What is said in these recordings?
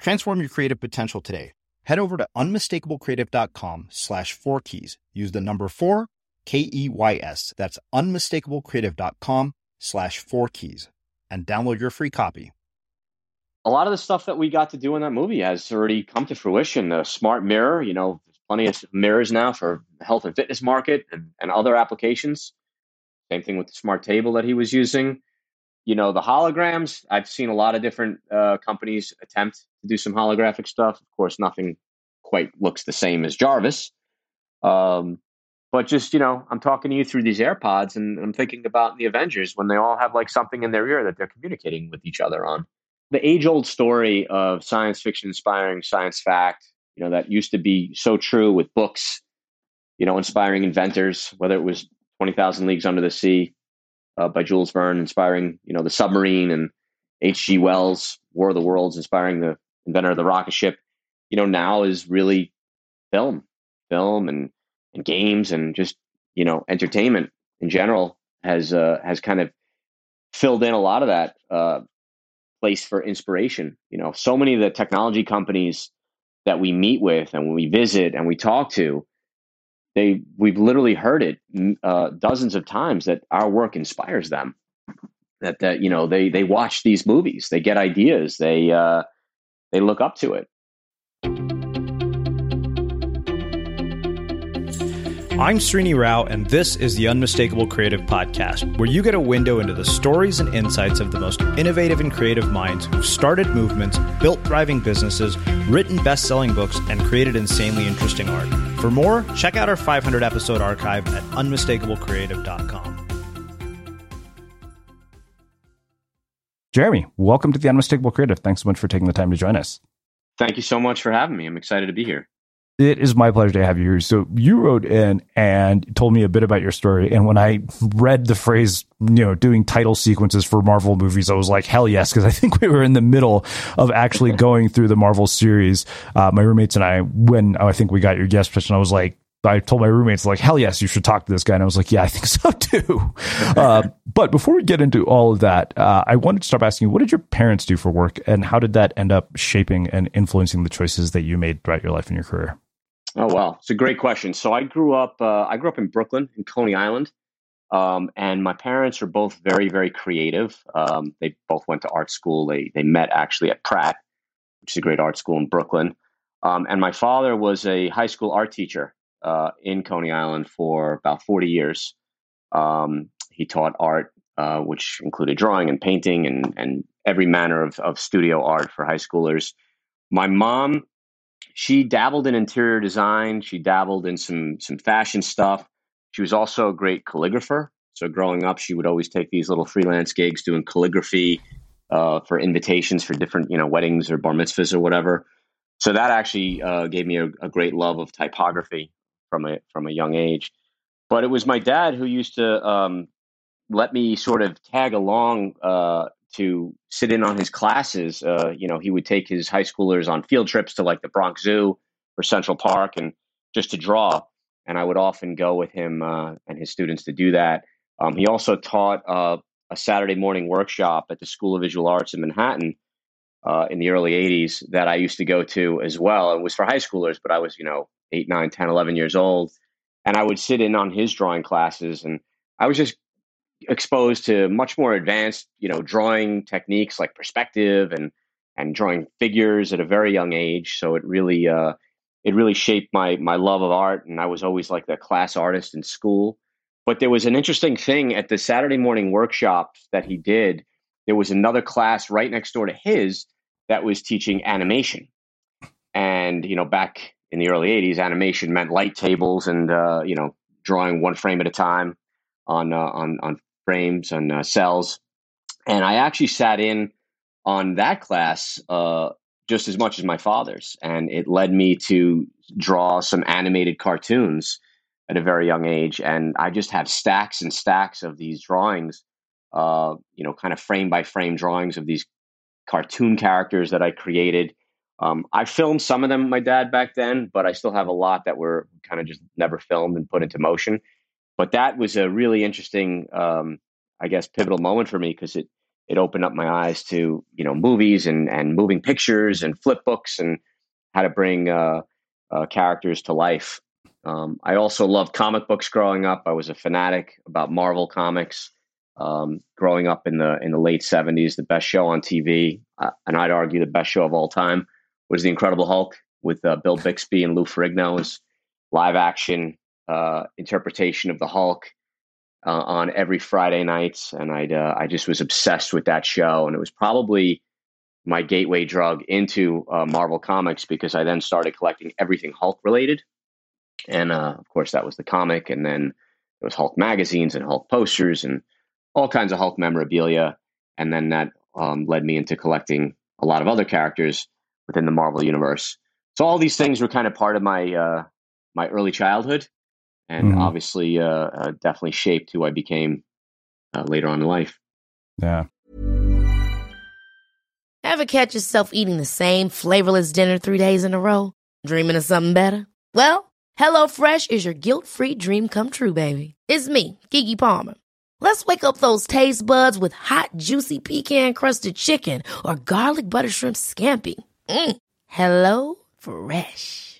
Transform your creative potential today. Head over to unmistakablecreative.com slash four keys. Use the number four, K E Y S. That's unmistakablecreative.com slash four keys and download your free copy. A lot of the stuff that we got to do in that movie has already come to fruition. The smart mirror, you know, there's plenty of mirrors now for health and fitness market and, and other applications. Same thing with the smart table that he was using you know the holograms i've seen a lot of different uh, companies attempt to do some holographic stuff. Of course nothing quite looks the same as jarvis. Um, but just you know i'm talking to you through these airpods and i'm thinking about the avengers when they all have like something in their ear that they're communicating with each other on. The age old story of science fiction inspiring science fact you know that used to be so true with books you know inspiring inventors whether it was 20000 leagues under the sea uh, by Jules Verne, inspiring you know the submarine, and H.G. Wells, War of the Worlds, inspiring the inventor of the rocket ship. You know now is really film, film, and and games, and just you know entertainment in general has uh, has kind of filled in a lot of that uh, place for inspiration. You know, so many of the technology companies that we meet with and we visit and we talk to they we've literally heard it uh, dozens of times that our work inspires them that that you know they they watch these movies they get ideas they uh, they look up to it I'm Srini Rao, and this is the Unmistakable Creative Podcast, where you get a window into the stories and insights of the most innovative and creative minds who've started movements, built thriving businesses, written best selling books, and created insanely interesting art. For more, check out our 500 episode archive at unmistakablecreative.com. Jeremy, welcome to the Unmistakable Creative. Thanks so much for taking the time to join us. Thank you so much for having me. I'm excited to be here. It is my pleasure to have you here. So you wrote in and told me a bit about your story. And when I read the phrase, you know, doing title sequences for Marvel movies, I was like, hell yes, because I think we were in the middle of actually going through the Marvel series. Uh, my roommates and I, when I think we got your guest pitch, and I was like, I told my roommates like, hell yes, you should talk to this guy. And I was like, yeah, I think so too. uh, but before we get into all of that, uh, I wanted to start asking you, what did your parents do for work and how did that end up shaping and influencing the choices that you made throughout your life and your career? Oh wow, it's a great question. So I grew up. Uh, I grew up in Brooklyn, in Coney Island, um, and my parents are both very, very creative. Um, they both went to art school. They they met actually at Pratt, which is a great art school in Brooklyn. Um, and my father was a high school art teacher uh, in Coney Island for about forty years. Um, he taught art, uh, which included drawing and painting and and every manner of, of studio art for high schoolers. My mom she dabbled in interior design. She dabbled in some some fashion stuff. She was also a great calligrapher. So growing up, she would always take these little freelance gigs doing calligraphy uh, for invitations for different you know weddings or bar mitzvahs or whatever. So that actually uh, gave me a, a, great love of typography from a from a young age. But it was my dad who used to um, let me sort of tag along uh, to sit in on his classes. Uh, you know, he would take his high schoolers on field trips to like the Bronx Zoo or Central Park and just to draw. And I would often go with him uh, and his students to do that. Um, he also taught uh, a Saturday morning workshop at the School of Visual Arts in Manhattan uh, in the early 80s that I used to go to as well. It was for high schoolers, but I was, you know, 8, 9, 10, 11 years old. And I would sit in on his drawing classes and I was just exposed to much more advanced, you know, drawing techniques like perspective and and drawing figures at a very young age. So it really uh, it really shaped my my love of art, and I was always like the class artist in school. But there was an interesting thing at the Saturday morning workshop that he did. There was another class right next door to his that was teaching animation, and you know back in the early '80s, animation meant light tables and uh, you know drawing one frame at a time on uh, on on frames and uh, cels. And I actually sat in on that class uh, just as much as my father's, and it led me to draw some animated cartoons at a very young age. And I just have stacks and stacks of these drawings, uh, you know, kind of frame by frame drawings of these cartoon characters that I created. Um, I filmed some of them, my dad back then, but I still have a lot that were kind of just never filmed and put into motion. But that was a really interesting, um, I guess, pivotal moment for me because it it opened up my eyes to you know movies and and moving pictures and flip books and how to bring uh, uh, characters to life. Um, I also loved comic books growing up. I was a fanatic about Marvel comics. Um, growing up in the in the late seventies, the best show on TV, uh, and I'd argue the best show of all time, was The Incredible Hulk with uh, Bill Bixby and Lou Ferrigno's live action uh, interpretation of the Hulk uh, on every Friday night, and I uh, I just was obsessed with that show, and it was probably my gateway drug into uh, Marvel Comics because I then started collecting everything Hulk related, and uh, of course that was the comic, and then it was Hulk magazines and Hulk posters and all kinds of Hulk memorabilia, and then that um, led me into collecting a lot of other characters within the Marvel universe. So all these things were kind of part of my uh, my early childhood, and mm-hmm. obviously uh, uh, definitely shaped who I became uh, later on in life. Yeah. Ever catch yourself eating the same flavorless dinner three days in a row? Dreaming of something better? Well, HelloFresh is your guilt-free dream come true, baby. It's me, Keke Palmer. Let's wake up those taste buds with hot, juicy pecan-crusted chicken or garlic butter shrimp scampi. Mm. Hello Fresh.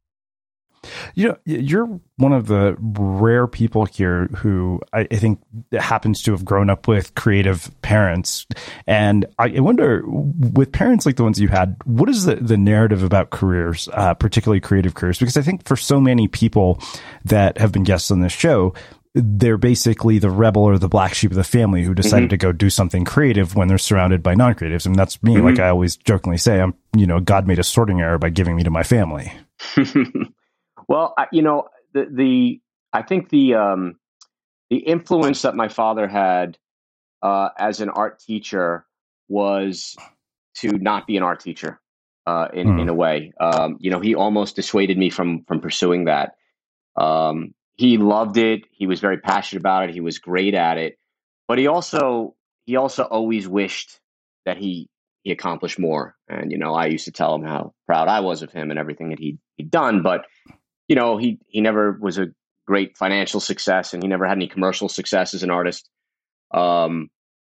You know, you're one of the rare people here who I, I think happens to have grown up with creative parents. And I wonder, with parents like the ones you had, what is the, the narrative about careers, uh, particularly creative careers? Because I think for so many people that have been guests on this show, they're basically the rebel or the black sheep of the family who decided mm-hmm. to go do something creative when they're surrounded by non-creatives. And that's me. Mm-hmm. Like I always jokingly say, I'm, you know, God made a sorting error by giving me to my family. well, I, you know, the, the, I think the, um, the influence that my father had, uh, as an art teacher was to not be an art teacher, uh, in, mm. in a way. Um, you know, he almost dissuaded me from, from pursuing that. Um, he loved it. He was very passionate about it. He was great at it, but he also he also always wished that he he accomplished more. And you know, I used to tell him how proud I was of him and everything that he he'd done. But you know, he he never was a great financial success, and he never had any commercial success as an artist. Um,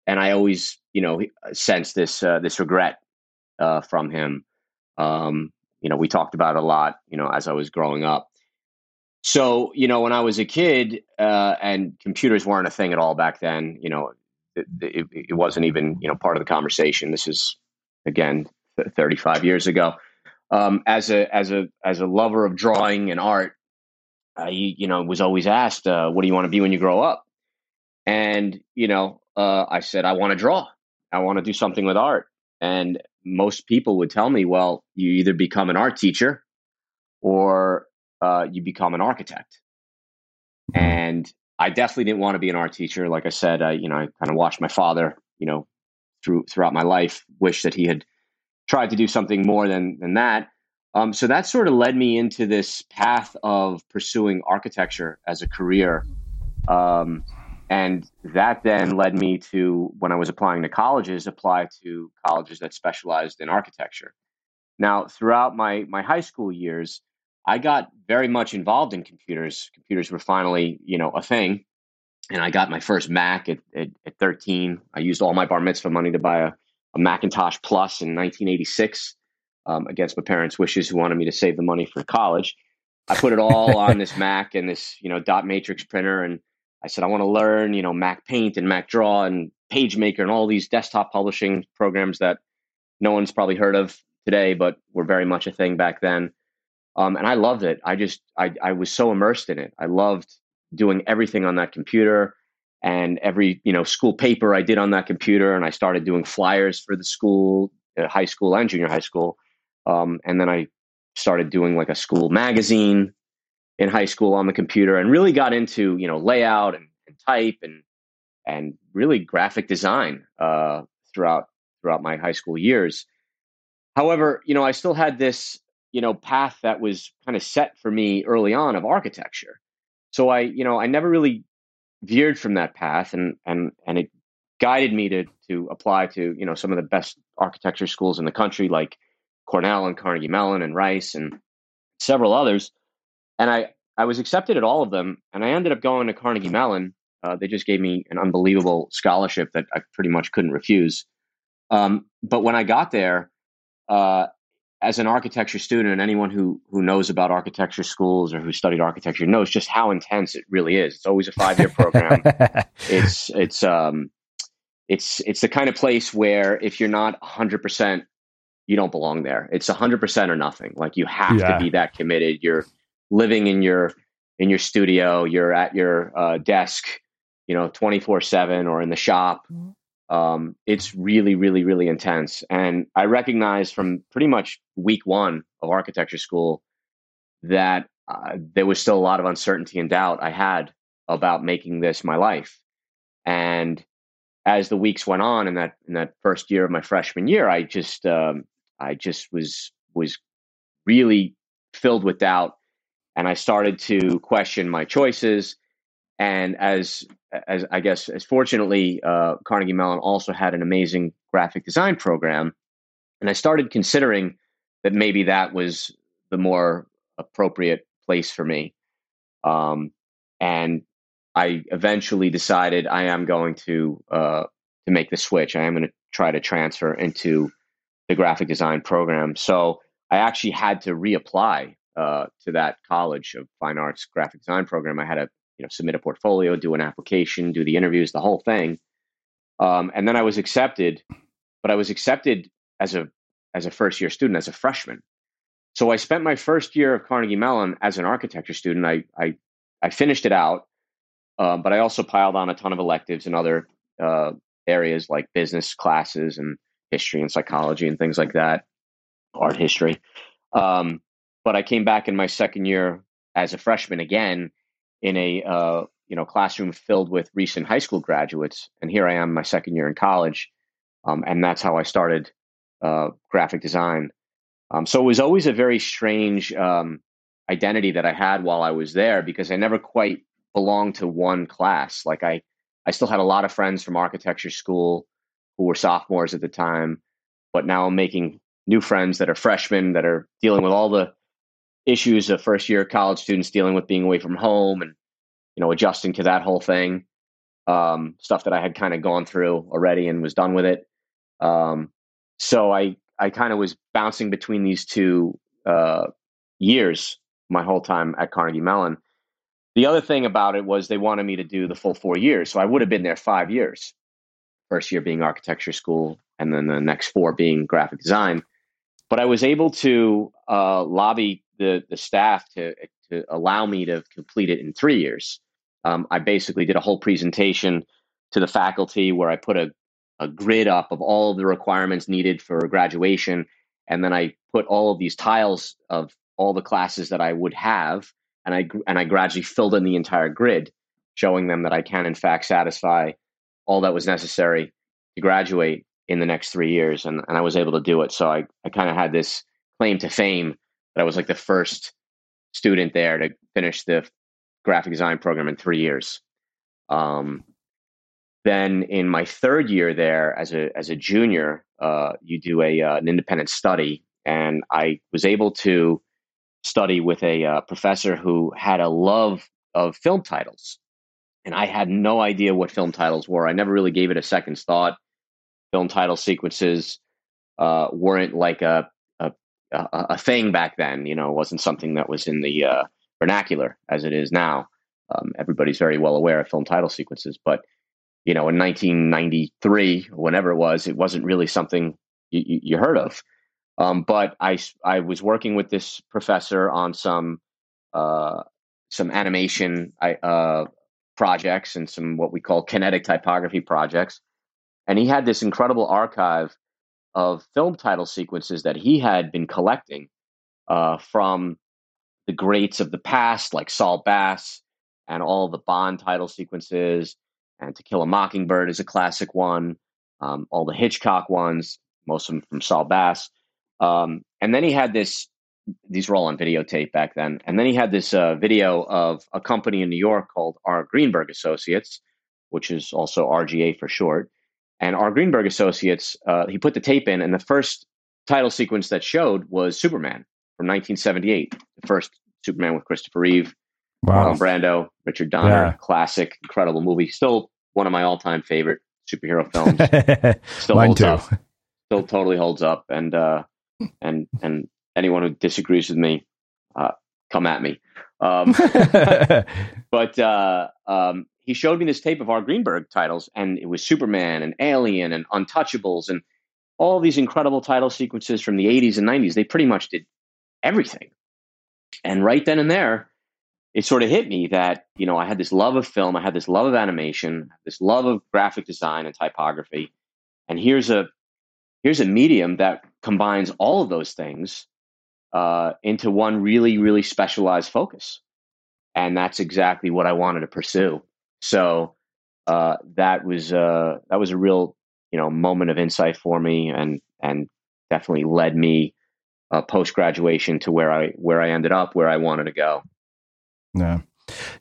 and I always, you know, sense this uh, this regret uh, from him. Um, you know, we talked about it a lot. You know, as I was growing up. So, you know, when I was a kid uh, and computers weren't a thing at all back then, you know, it, it, it, wasn't even, you know, part of the conversation. This is, again, 35 years ago. Um, as a as a as a lover of drawing and art, I you know was always asked, uh, "What do you want to be when you grow up?" And you know, uh, I said, "I want to draw. I want to do something with art." And most people would tell me, "Well, you either become an art teacher, or uh, you become an architect. Mm-hmm. And I definitely didn't want to be an art teacher. Like I said, I, you know, I kind of watched my father, you know, through throughout my life, wish that he had tried to do something more than than that. Um, so that sort of led me into this path of pursuing architecture as a career. Um, and that then led me to, when I was applying to colleges, apply to colleges that specialized in architecture. Now, throughout my, my high school years, I got very much involved in computers. Computers were finally, you know, a thing. And I got my first Mac at, at, at 13. I used all my bar mitzvah money to buy a, a Macintosh Plus in 1986 um, against my parents' wishes, who wanted me to save the money for college. I put it all on this Mac and this, you know, dot matrix printer. And I said, I want to learn, you know, Mac Paint and Mac Draw and PageMaker and all these desktop publishing programs that no one's probably heard of today, but were very much a thing back then. Um, and I loved it. I just I I was so immersed in it. I loved doing everything on that computer and every you know school paper I did on that computer. And I started doing flyers for the school, uh, high school and junior high school. Um, and then I started doing like a school magazine in high school on the computer, and really got into you know layout and, and type and and really graphic design uh, throughout throughout my high school years. However, you know, I still had this you know path that was kind of set for me early on of architecture so i you know i never really veered from that path and and and it guided me to to apply to you know some of the best architecture schools in the country like cornell and carnegie mellon and rice and several others. And i i was accepted at all of them and i ended up going to carnegie mellon. Uh, they just gave me an unbelievable scholarship that i pretty much couldn't refuse. Um, but when i got there uh, as an architecture student and anyone who who knows about architecture schools or who studied architecture knows just how intense it really is. It's always a five year program. it's it's um it's it's the kind of place where if you're not hundred percent, you don't belong there. It's hundred percent or nothing. Like you have yeah. to be that committed. You're living in your in your studio. You're at your uh, desk, you know, twenty four seven or in the shop. Um, it's really, really, really intense. And I recognize from pretty much week one of architecture school that uh, there was still a lot of uncertainty and doubt I had about making this my life. And as the weeks went on in that in that first year of my freshman year, I just um, I just was was really filled with doubt, and I started to question my choices. And as as I guess, as fortunately, uh, Carnegie Mellon also had an amazing graphic design program, and I started considering that maybe that was the more appropriate place for me. Um, and I eventually decided I am going to uh, to make the switch. I am going to try to transfer into the graphic design program. So I actually had to reapply uh, to that College of Fine Arts graphic design program. I had to you know submit a portfolio, do an application, do the interviews, the whole thing, um, and then I was accepted. But I was accepted as a as a first year student, as a freshman. So I spent my first year of Carnegie Mellon as an architecture student. I I, I finished it out, uh, but I also piled on a ton of electives and other uh, areas like business classes and history and psychology and things like that, art history. Um, but I came back in my second year as a freshman again in a uh, you know classroom filled with recent high school graduates, and here I am, my second year in college, um, and that's how I started uh, graphic design. Um, so it was always a very strange um, identity that I had while I was there because I never quite belonged to one class. Like I, I still had a lot of friends from architecture school who were sophomores at the time, but now I'm making new friends that are freshmen that are dealing with all the issues of first year college students dealing with being away from home and you know adjusting to that whole thing. Um, stuff that I had kind of gone through already and was done with it. Um, so I I kind of was bouncing between these two uh, years my whole time at Carnegie Mellon. The other thing about it was they wanted me to do the full four years, so I would have been there five years. First year being architecture school, and then the next four being graphic design. But I was able to uh, lobby the the staff to to allow me to complete it in three years. Um, I basically did a whole presentation to the faculty where I put a a grid up of all of the requirements needed for graduation. And then I put all of these tiles of all the classes that I would have, and I and I gradually filled in the entire grid, showing them that I can in fact satisfy all that was necessary to graduate in the next three years, and, and I was able to do it. So I, I kind of had this claim to fame that I was like the first student there to finish the graphic design program in three years. Um, then in my third year there as a as a junior, uh, you do a uh, an independent study, and I was able to study with a uh, professor who had a love of film titles, and I had no idea what film titles were. I never really gave it a second's thought. Film title sequences uh, weren't like a, a thing back then. You know, wasn't something that was in the uh, vernacular as it is now. Um, everybody's very well aware of film title sequences, but you know, in 1993, whenever it was, it wasn't really something you, you heard of. Um, but I, I was working with this professor on some uh, some animation uh, projects and some what we call kinetic typography projects, and he had this incredible archive of film title sequences that he had been collecting uh, from the greats of the past, like Saul Bass, and all the Bond title sequences, and To Kill a Mockingbird is a classic one. Um, all the Hitchcock ones, most of them from Saul Bass. Um, and then he had this, these were all on videotape back then. And then he had this uh, video of a company in New York called R. Greenberg Associates, which is also RGA for short. And R. Greenberg Associates, uh, he put the tape in, and the first title sequence that showed was Superman from 1978, the first Superman with Christopher Reeve, wow. Marlon Brando, Richard Donner, yeah. classic, incredible movie. Still one of my all-time favorite superhero films. Still holds too. up. Still totally holds up. And uh, and and anyone who disagrees with me, uh, come at me. Um, but uh, um, he showed me this tape of R. Greenberg titles, and it was Superman and Alien and Untouchables and all these incredible title sequences from the 80s and 90s. They pretty much did everything. And right then and there, it sort of hit me that you know I had this love of film, I had this love of animation, this love of graphic design and typography, and here's a here's a medium that combines all of those things uh, into one really really specialized focus, and that's exactly what I wanted to pursue. So uh, that was uh, that was a real you know moment of insight for me, and and definitely led me uh, post graduation to where I where I ended up, where I wanted to go. Yeah.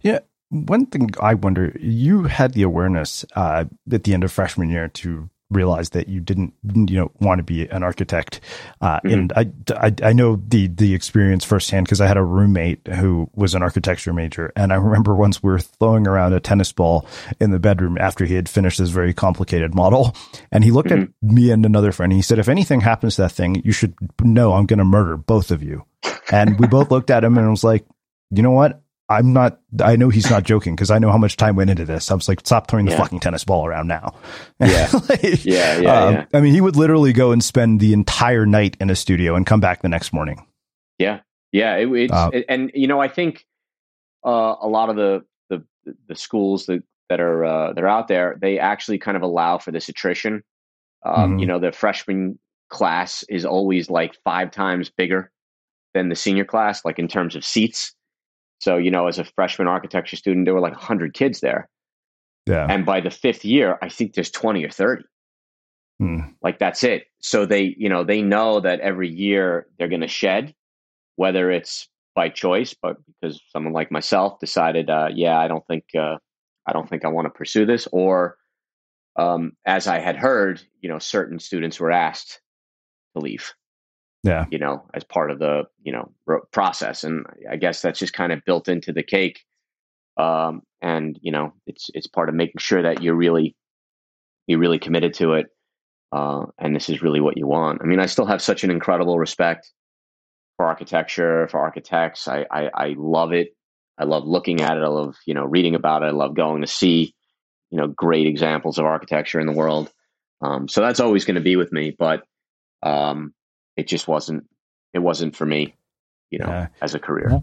Yeah. one thing I wonder, you had the awareness uh, at the end of freshman year to realized that you didn't you know want to be an architect uh, mm-hmm. and I, I, I know the the experience firsthand because I had a roommate who was an architecture major and I remember once we were throwing around a tennis ball in the bedroom after he had finished this very complicated model and he looked mm-hmm. at me and another friend and he said if anything happens to that thing you should know I'm going to murder both of you and we both looked at him and was like you know what I'm not, I know he's not joking because I know how much time went into this. I was like, stop throwing the yeah. fucking tennis ball around now. Yeah. like, yeah, yeah, um, yeah, I mean, he would literally go and spend the entire night in a studio and come back the next morning. Yeah. Yeah. It, it's, uh, it, and, you know, I think uh, a lot of the, the, the schools that, that are, uh, that are out there, they actually kind of allow for this attrition. Um, mm-hmm. You know, the freshman class is always like five times bigger than the senior class, like in terms of seats. So, you know, as a freshman architecture student, there were like 100 kids there. Yeah. And by the fifth year, I think there's 20 or 30. Hmm. Like that's it. So they, you know, they know that every year they're going to shed, whether it's by choice, but because someone like myself decided, uh, yeah, I don't think, uh, I don't think I want to pursue this, or um, as I had heard, you know, certain students were asked to leave yeah. you know as part of the you know process. And i guess that's just kind of built into the cake. Um, and you know it's it's part of making sure that you're really you're really committed to it uh, and this is really what you want. I mean i still have such an incredible respect for architecture for architects. I i, I love it. I love looking at it. I love you know reading about it. I love going to see you know great examples of architecture in the world. Um, so that's always going to be with me. But um, it just wasn't it wasn't for me, you know, yeah. as a career.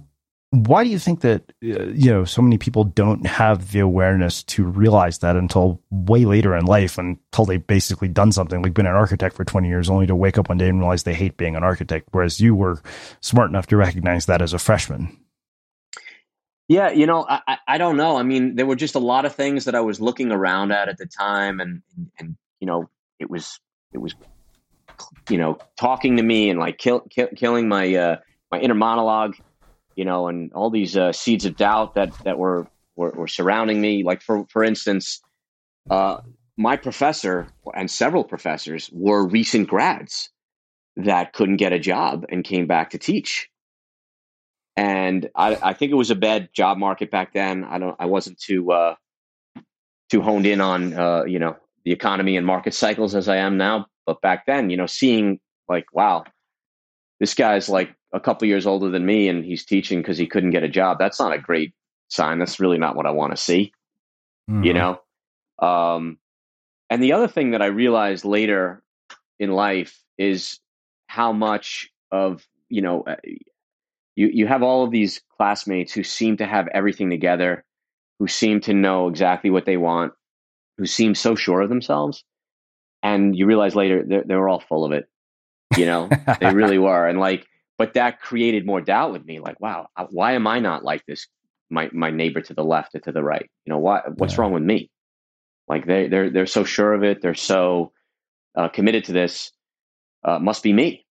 Why do you think that uh, you know so many people don't have the awareness to realize that until way later in life, until they've basically done something like been an architect for twenty years, only to wake up one day and realize they hate being an architect, whereas you were smart enough to recognize that as a freshman. Yeah, you know, I, I don't know. I mean, there were just a lot of things that I was looking around at at the time, and and you know, it was it was you know, talking to me and like kill, kill, killing my uh, my inner monologue, you know, and all these uh, seeds of doubt that that were, were, were surrounding me. Like for for instance, uh, my professor and several professors were recent grads that couldn't get a job and came back to teach. And I, I think it was a bad job market back then. I don't. I wasn't too uh, too honed in on uh, you know the economy and market cycles as I am now. But back then, you know, seeing like, wow, this guy's like a couple years older than me and he's teaching because he couldn't get a job. That's not a great sign. That's really not what I want to see, mm-hmm. you know? Um, and the other thing that I realized later in life is how much of, you know, uh, you, you have all of these classmates who seem to have everything together, who seem to know exactly what they want, who seem so sure of themselves and you realize later they were all full of it. You know, they really were, and like, but that created more doubt with me. Like, wow, why am I not like this? My my neighbor to the left or to the right. You know, why? What's yeah. wrong with me? Like they they're they're so sure of it. They're so uh, committed to this. Uh, must be me.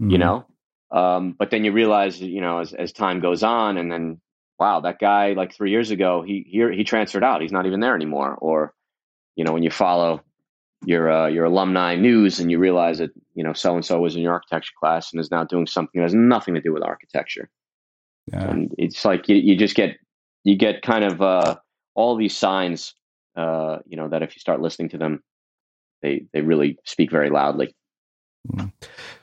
Mm-hmm. You know. Um, but then you realize, you know, as as time goes on, and then wow, that guy like three years ago, he he he transferred out. He's not even there anymore. Or, you know, when you follow your uh, your alumni news and you realize that you know so and so was in your architecture class and is now doing something that has nothing to do with architecture. Yeah. And it's like you, you just get you get kind of uh, all these signs, uh, you know, that if you start listening to them, they they really speak very loudly.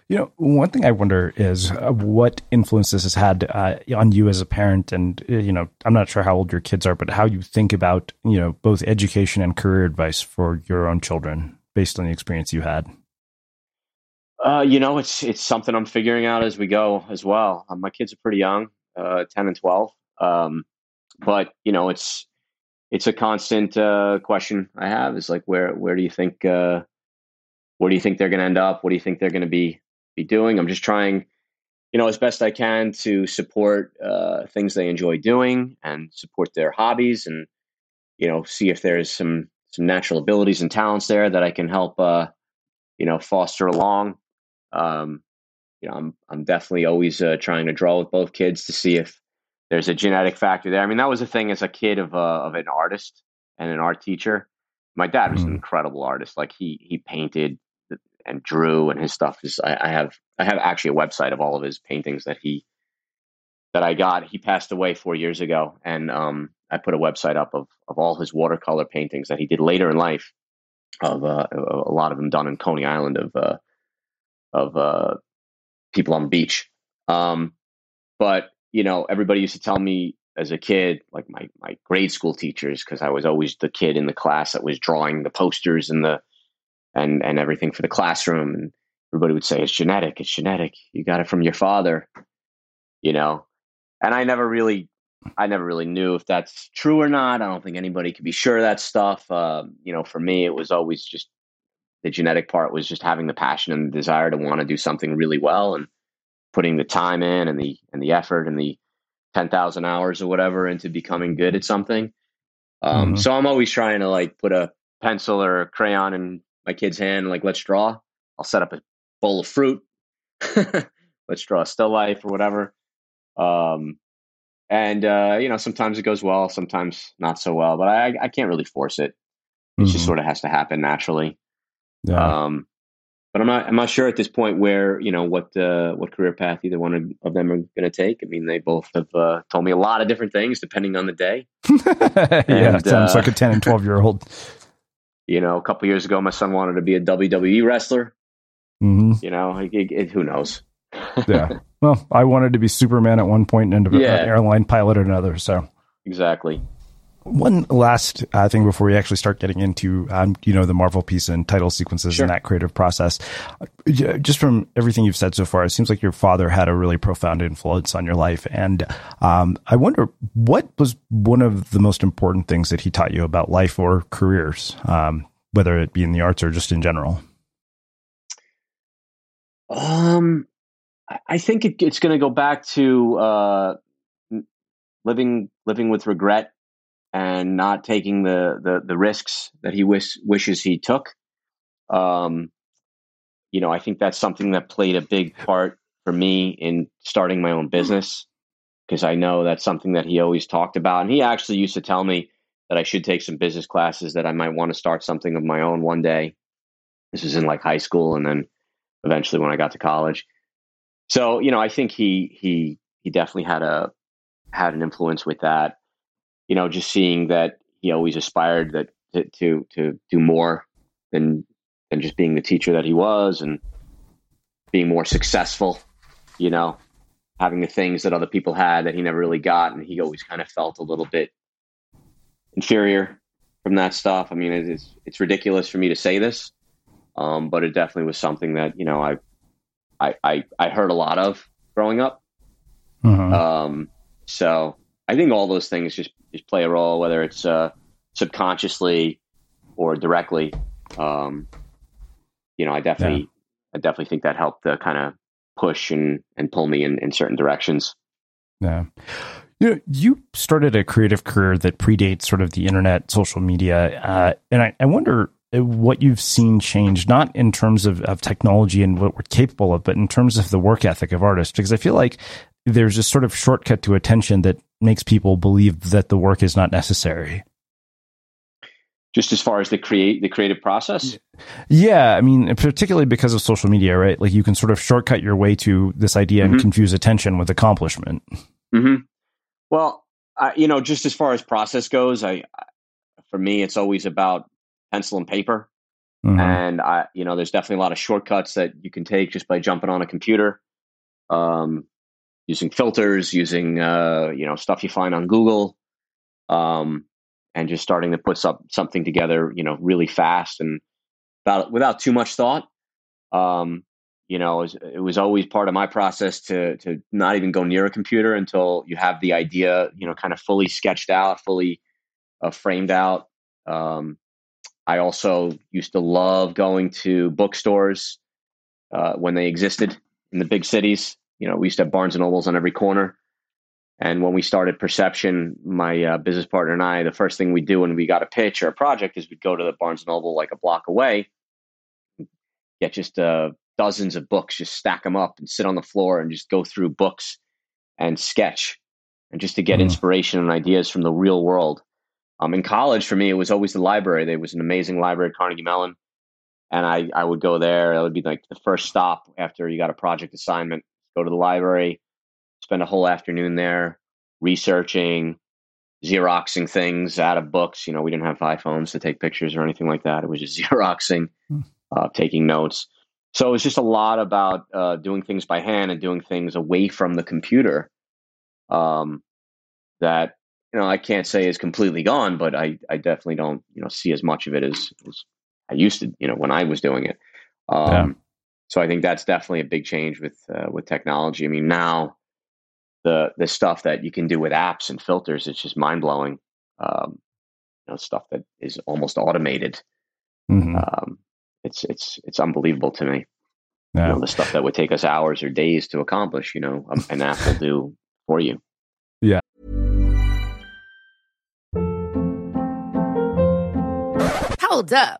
You know, one thing I wonder is uh, what influence this has had uh, on you as a parent, and uh, you know, I'm not sure how old your kids are, but how you think about you know both education and career advice for your own children based on the experience you had. Uh, you know, it's it's something I'm figuring out as we go as well. Um, my kids are pretty young, uh, ten and twelve, um, but you know, it's it's a constant question I have. Is like, where where do you think where do you think they're going to end up? What do you think they're going to be be doing. I'm just trying, you know, as best I can to support uh, things they enjoy doing and support their hobbies, and you know, see if there's some some natural abilities and talents there that I can help, uh, you know, foster along. Um, you know, I'm I'm definitely always uh, trying to draw with both kids to see if there's a genetic factor there. I mean, that was a thing as a kid of a, of an artist and an art teacher. My dad was an incredible artist. Like he he painted and drew, and his stuff is. I, I have I have actually a website of all of his paintings that he that I got. He passed away four years ago, and um, I put a website up of of all his watercolor paintings that he did later in life. Of uh, a lot of them done in Coney Island of uh, of uh, people on the beach. Um, but you know, everybody used to tell me as a kid, like my my grade school teachers, because I was always the kid in the class that was drawing the posters and the and and everything for the classroom. And everybody would say it's genetic, it's genetic. You got it from your father, you know. And I never really, I never really knew if that's true or not. I don't think anybody could be sure of that stuff. Uh, you know, for me, it was always just the genetic part was just having the passion and the desire to want to do something really well and putting the time in and the and the effort and the 10,000 hours or whatever into becoming good at something. Um, mm-hmm. So I'm always trying to like put a pencil or a crayon in my kid's hand, like let's draw. I'll set up a bowl of fruit. let's draw a still life or whatever. Um, and uh, you know, sometimes it goes well, sometimes not so well. But I, I can't really force it. It mm-hmm. just sort of has to happen naturally. Yeah. Um, but I'm not I'm not sure at this point where you know what uh, what career path either one of them are going to take. I mean, they both have uh, told me a lot of different things depending on the day. yeah, and, sounds uh, like a ten and twelve year old. You know, a couple years ago, my son wanted to be a WWE wrestler. Mm-hmm. You know, it, it, who knows? yeah. Well, I wanted to be Superman at one point and yeah. an airline pilot at another. So exactly. One last uh, thing before we actually start getting into, um, you know, the Marvel piece and title sequences sure. and that creative process. Just from everything you've said so far, it seems like your father had a really profound influence on your life. And um, I wonder what was one of the most important things that he taught you about life or careers, um, whether it be in the arts or just in general. Um, I think it, it's going to go back to uh, living living with regret and not taking the the, the risks that he wish, wishes he took. Um, you know, I think that's something that played a big part for me in starting my own business because I know that's something that he always talked about. And he actually used to tell me that I should take some business classes, that I might want to start something of my own one day. This was in like high school and then eventually when I got to college. So, you know, I think he he he definitely had a had an influence with that you know, just seeing that he always aspired that to, to, to do more than than just being the teacher that he was and being more successful, you know, having the things that other people had that he never really got. And he always kind of felt a little bit inferior from that stuff. I mean, it's, it's ridiculous for me to say this, um, but it definitely was something that, you know, I, I, I, I heard a lot of growing up. Uh-huh. Um, so I think all those things just just play a role, whether it's uh, subconsciously or directly. Um, you know, I definitely, yeah. I definitely think that helped to kind of push and and pull me in in certain directions. Yeah. You know, you started a creative career that predates sort of the internet, social media, uh, and I, I wonder what you've seen change, not in terms of, of technology and what we're capable of, but in terms of the work ethic of artists. Because I feel like there's a sort of shortcut to attention that makes people believe that the work is not necessary just as far as the create the creative process yeah i mean particularly because of social media right like you can sort of shortcut your way to this idea mm-hmm. and confuse attention with accomplishment mm-hmm. well I, you know just as far as process goes i for me it's always about pencil and paper mm-hmm. and i you know there's definitely a lot of shortcuts that you can take just by jumping on a computer um, using filters, using uh, you know stuff you find on Google, um, and just starting to put some, something together, you know, really fast and without without too much thought. Um, you know, it was, it was, always part of my process to to not even go near a computer until you have the idea, you know, kind of fully sketched out, fully uh, framed out. Um, I also used to love going to bookstores uh, when they existed in the big cities you know, we used to have Barnes and Nobles on every corner. And when we started Perception, my uh, business partner and I, the first thing we do when we got a pitch or a project is we'd go to the Barnes and Noble like a block away, get just uh, dozens of books, just stack them up and sit on the floor and just go through books and sketch and just to get Mhm. inspiration and ideas from the real world. Um, in college, for me, it was always the library. There was an amazing library at Carnegie Mellon, and I I would go there. That would be like the first stop after you got a project assignment. Go to the library, spend a whole afternoon there researching, xeroxing things out of books. You know, we didn't have iPhones to take pictures or anything like that. It was just xeroxing, uh, taking notes. So it was just a lot about uh, doing things by hand and doing things away from the computer. Um, that you know, I can't say is completely gone, but I, I definitely don't you know see as much of it as, as I used to. You know, when I was doing it. Um, Yeah. So I think that's definitely a big change with uh, with technology. I mean, now the the stuff that you can do with apps and filters, it's just mind blowing. Um, you know, stuff that is almost automated. Mhm. Um, it's it's it's unbelievable to me. Yeah. You know, the stuff that would take us hours or days to accomplish, you know, um, an app will do for you. Yeah. Hold up.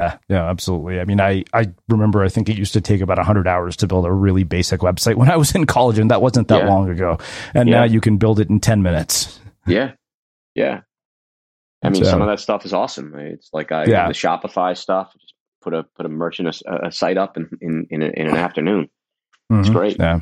Yeah, yeah, absolutely. I mean, I, I remember I think it used to take about 100 hours to build a really basic website when I was in college, and that wasn't that Yeah. long ago. And Yeah. now you can build it in 10 minutes. Yeah, yeah. I mean, So- some of that stuff is awesome. It's like I Yeah. the Shopify stuff. Just put a put a merchant a, a site up in in in, a, in an afternoon. It's Mhm. great. Yeah.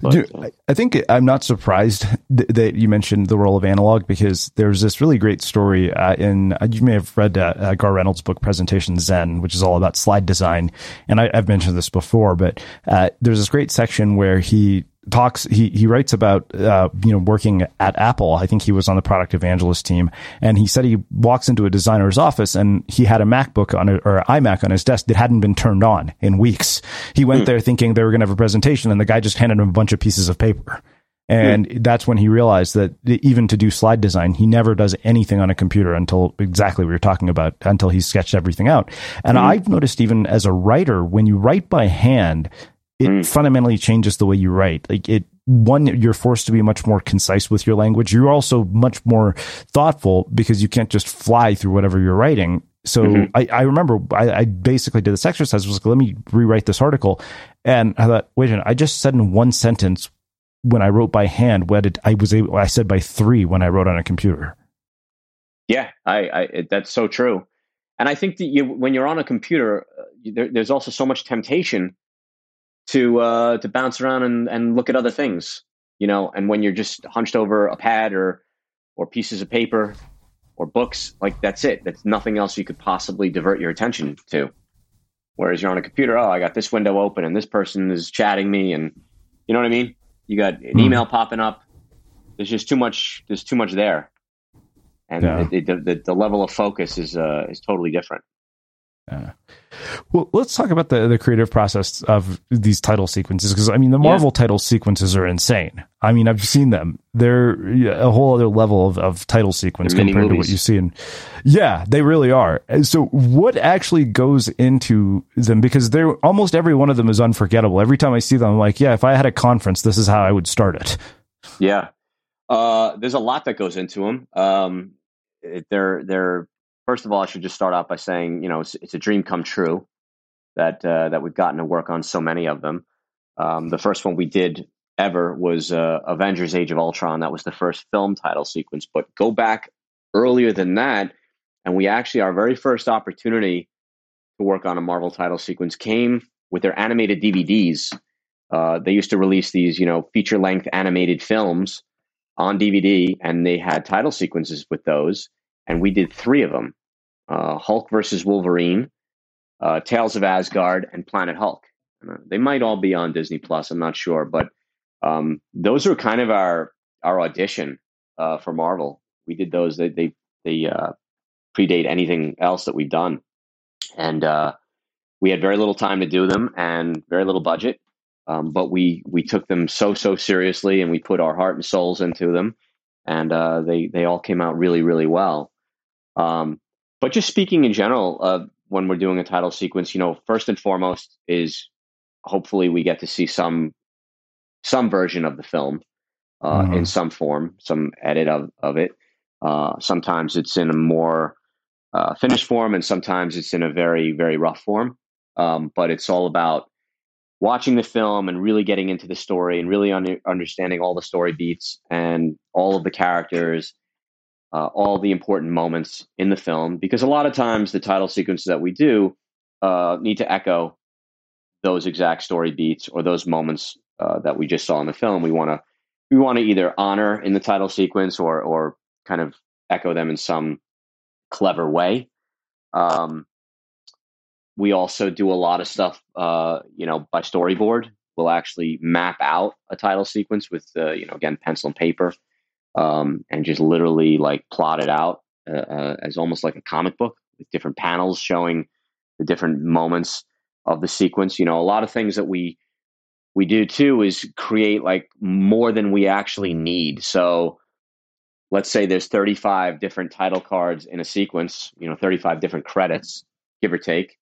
But, Dude, I- I think I'm not surprised th- that you mentioned the role of analog because there's this really great story uh, in uh, you may have read uh, uh, Garr Reynolds' book Presentation Zen, which is all about slide design. And I, I've mentioned this before, but uh, there's this great section where he talks he he writes about uh, you know working at Apple. I think he was on the product evangelist team, and he said he walks into a designer's office and he had a MacBook on a, or iMac on his desk that hadn't been turned on in weeks. He went hmm. there thinking they were going to have a presentation, and the guy just handed him a bunch of pieces of paper. Hmm. And that's when he realized that even to do slide design, he never does anything on a computer until exactly what you're talking about, until he's sketched everything out. And hmm. I've noticed even as a writer, when you write by hand, it fundamentally changes the way you write. Like it, one, you're forced to be much more concise with your language. You're also much more thoughtful because you can't just fly through whatever you're writing. So I, I remember I, I basically did this exercise was like, let me rewrite this article. And I thought, wait a minute, I just said in one sentence when I wrote by hand what it, I was able, I said by three when I wrote on a computer. Yeah, I, I it, that's so true. And I think that you, when you're on a computer, uh, there, there's also so much temptation to uh, to bounce around and, and look at other things, you know. And when you're just hunched over a pad or or pieces of paper or books, like that's it. That's nothing else you could possibly divert your attention to. Whereas you're on a computer, oh, I got this window open and this person is chatting me, and you know what I mean. You got an email popping up. There's just too much. There's too much there, and Yeah. the, the, the the level of focus is uh, is totally different. Yeah. Well, let's talk about the, the creative process of these title sequences because I mean the Marvel title sequences are insane. I mean I've seen them; they're a whole other level of, of title sequence compared to what you see in. Yeah, they really are. So, what actually goes into them? Because they're almost every one of them is unforgettable. Every time I see them, I'm like, yeah, if I had a conference, this is how I would start it. Yeah, uh, there's a lot that goes into them. Um, they're they're first of all, I should just start out by saying, you know, it's, it's a dream come true that uh, that we've gotten to work on so many of them. Um, the first one we did ever was uh, Avengers: Age of Ultron. That was the first film title sequence. But go back earlier than that, and we actually our very first opportunity to work on a Marvel title sequence came with their animated DVDs. Uh, they used to release these, you know, feature length animated films on DVD, and they had title sequences with those. And we did three of them: uh, Hulk versus Wolverine, uh, Tales of Asgard, and Planet Hulk. Uh, they might all be on Disney Plus. I'm not sure, but um, those are kind of our our audition uh, for Marvel. We did those. They they they uh, predate anything else that we've done, and uh, we had very little time to do them and very little budget. Um, but we we took them so so seriously, and we put our heart and souls into them, and they they all came out really really well. Um, but just speaking in general, uh, when we're doing a title sequence, you know, first and foremost is hopefully we get to see some some version of the film uh, Mhm. in some form, some edit of of it. Uh, sometimes it's in a more uh, finished form, and sometimes it's in a very very rough form. Um, but it's all about watching the film and really getting into the story and really under, understanding all the story beats and all of the characters, uh, all the important moments in the film. Because a lot of times the title sequences that we do uh, need to echo those exact story beats or those moments uh, that we just saw in the film. We want to we want to either honor in the title sequence or or kind of echo them in some clever way. Um, we also do a lot of stuff, uh, you know, by storyboard. We'll actually map out a title sequence with, uh, you know, again, pencil and paper, um, and just literally like plot it out uh, uh, as almost like a comic book with different panels showing the different moments of the sequence. You know, a lot of things that we we do too is create like more than we actually need. So let's say there's 35 different title cards in a sequence, you know, 35 different credits, give or take.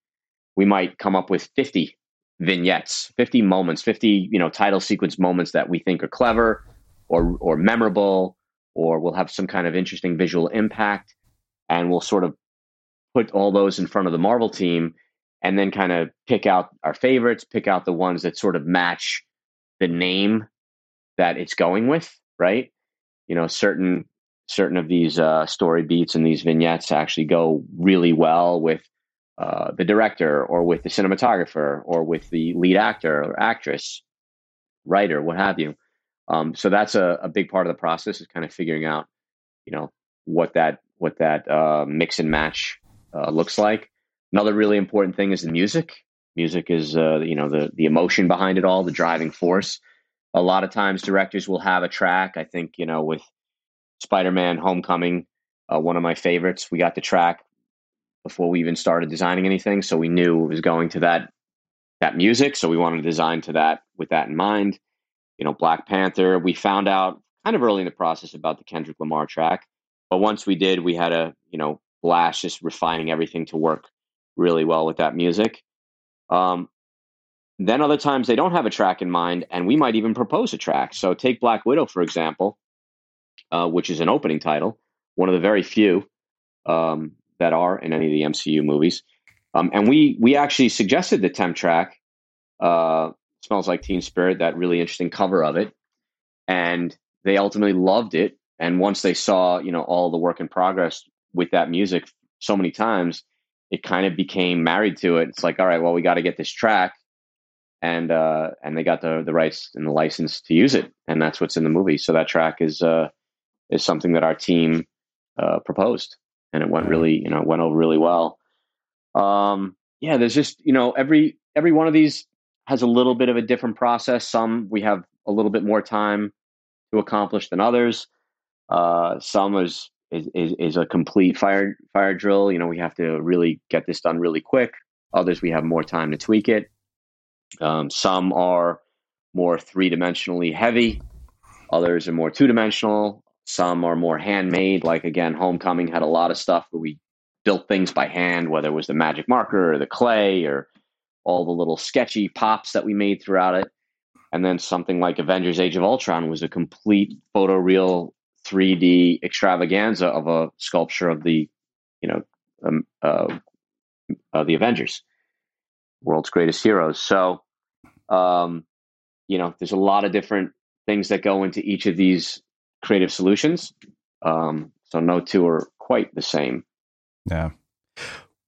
We might come up with 50 vignettes, 50 moments, 50, you know, title sequence moments that we think are clever or or memorable or we'll have some kind of interesting visual impact and we'll sort of put all those in front of the Marvel team and then kind of pick out our favorites, pick out the ones that sort of match the name that it's going with, right? You know, certain certain of these uh, story beats and these vignettes actually go really well with uh, the director or with the cinematographer or with the lead actor or actress. writer, what have you. Um, so that's a, a big part of the process is kind of figuring out, you know, what that what that uh, mix and match uh, looks like. Another really important thing is the music. Music is uh, you know the the emotion behind it all, the driving force. A lot of times, directors will have a track. I think you know with Spider-Man: Homecoming, uh, one of my favorites. We got the track before we even started designing anything, so we knew it was going to that that music. So we wanted to design to that with that in mind. You know, Black Panther. We found out kind of early in the process about the Kendrick Lamar track, but once we did, we had a you know blast just refining everything to work really well with that music. Um, then other times they don't have a track in mind, and we might even propose a track. So take Black Widow for example, uh, which is an opening title, one of the very few. Um, that are in any of the MCU movies. Um, and we we actually suggested the temp track, uh, "Smells Like Teen Spirit," that really interesting cover of it, and they ultimately loved it. And once they saw, you know, all the work in progress with that music so many times, it kind of became married to it. It's like, all right, well, we got to get this track, and uh, and they got the the rights and the license to use it, and that's what's in the movie. So that track is uh, is something that our team uh, proposed and it went really, you know, went over really well. Um, yeah, there's just, you know, every every one of these has a little bit of a different process. Some we have a little bit more time to accomplish than others. Uh, some is, is is is a complete fire fire drill. You know, we have to really get this done really quick. Others we have more time to tweak it. Um, some are more three dimensionally heavy. Others are more two dimensional. Some are more handmade, like again, Homecoming had a lot of stuff where we built things by hand, whether it was the magic marker or the clay or all the little sketchy pops that we made throughout it. And then something like Avengers Age of Ultron was a complete photoreal 3D extravaganza of a sculpture of the, you know, um, uh, uh, the Avengers, world's greatest heroes. So, um, you know, there's a lot of different things that go into each of these creative solutions. Um, so no two are quite the same. Yeah.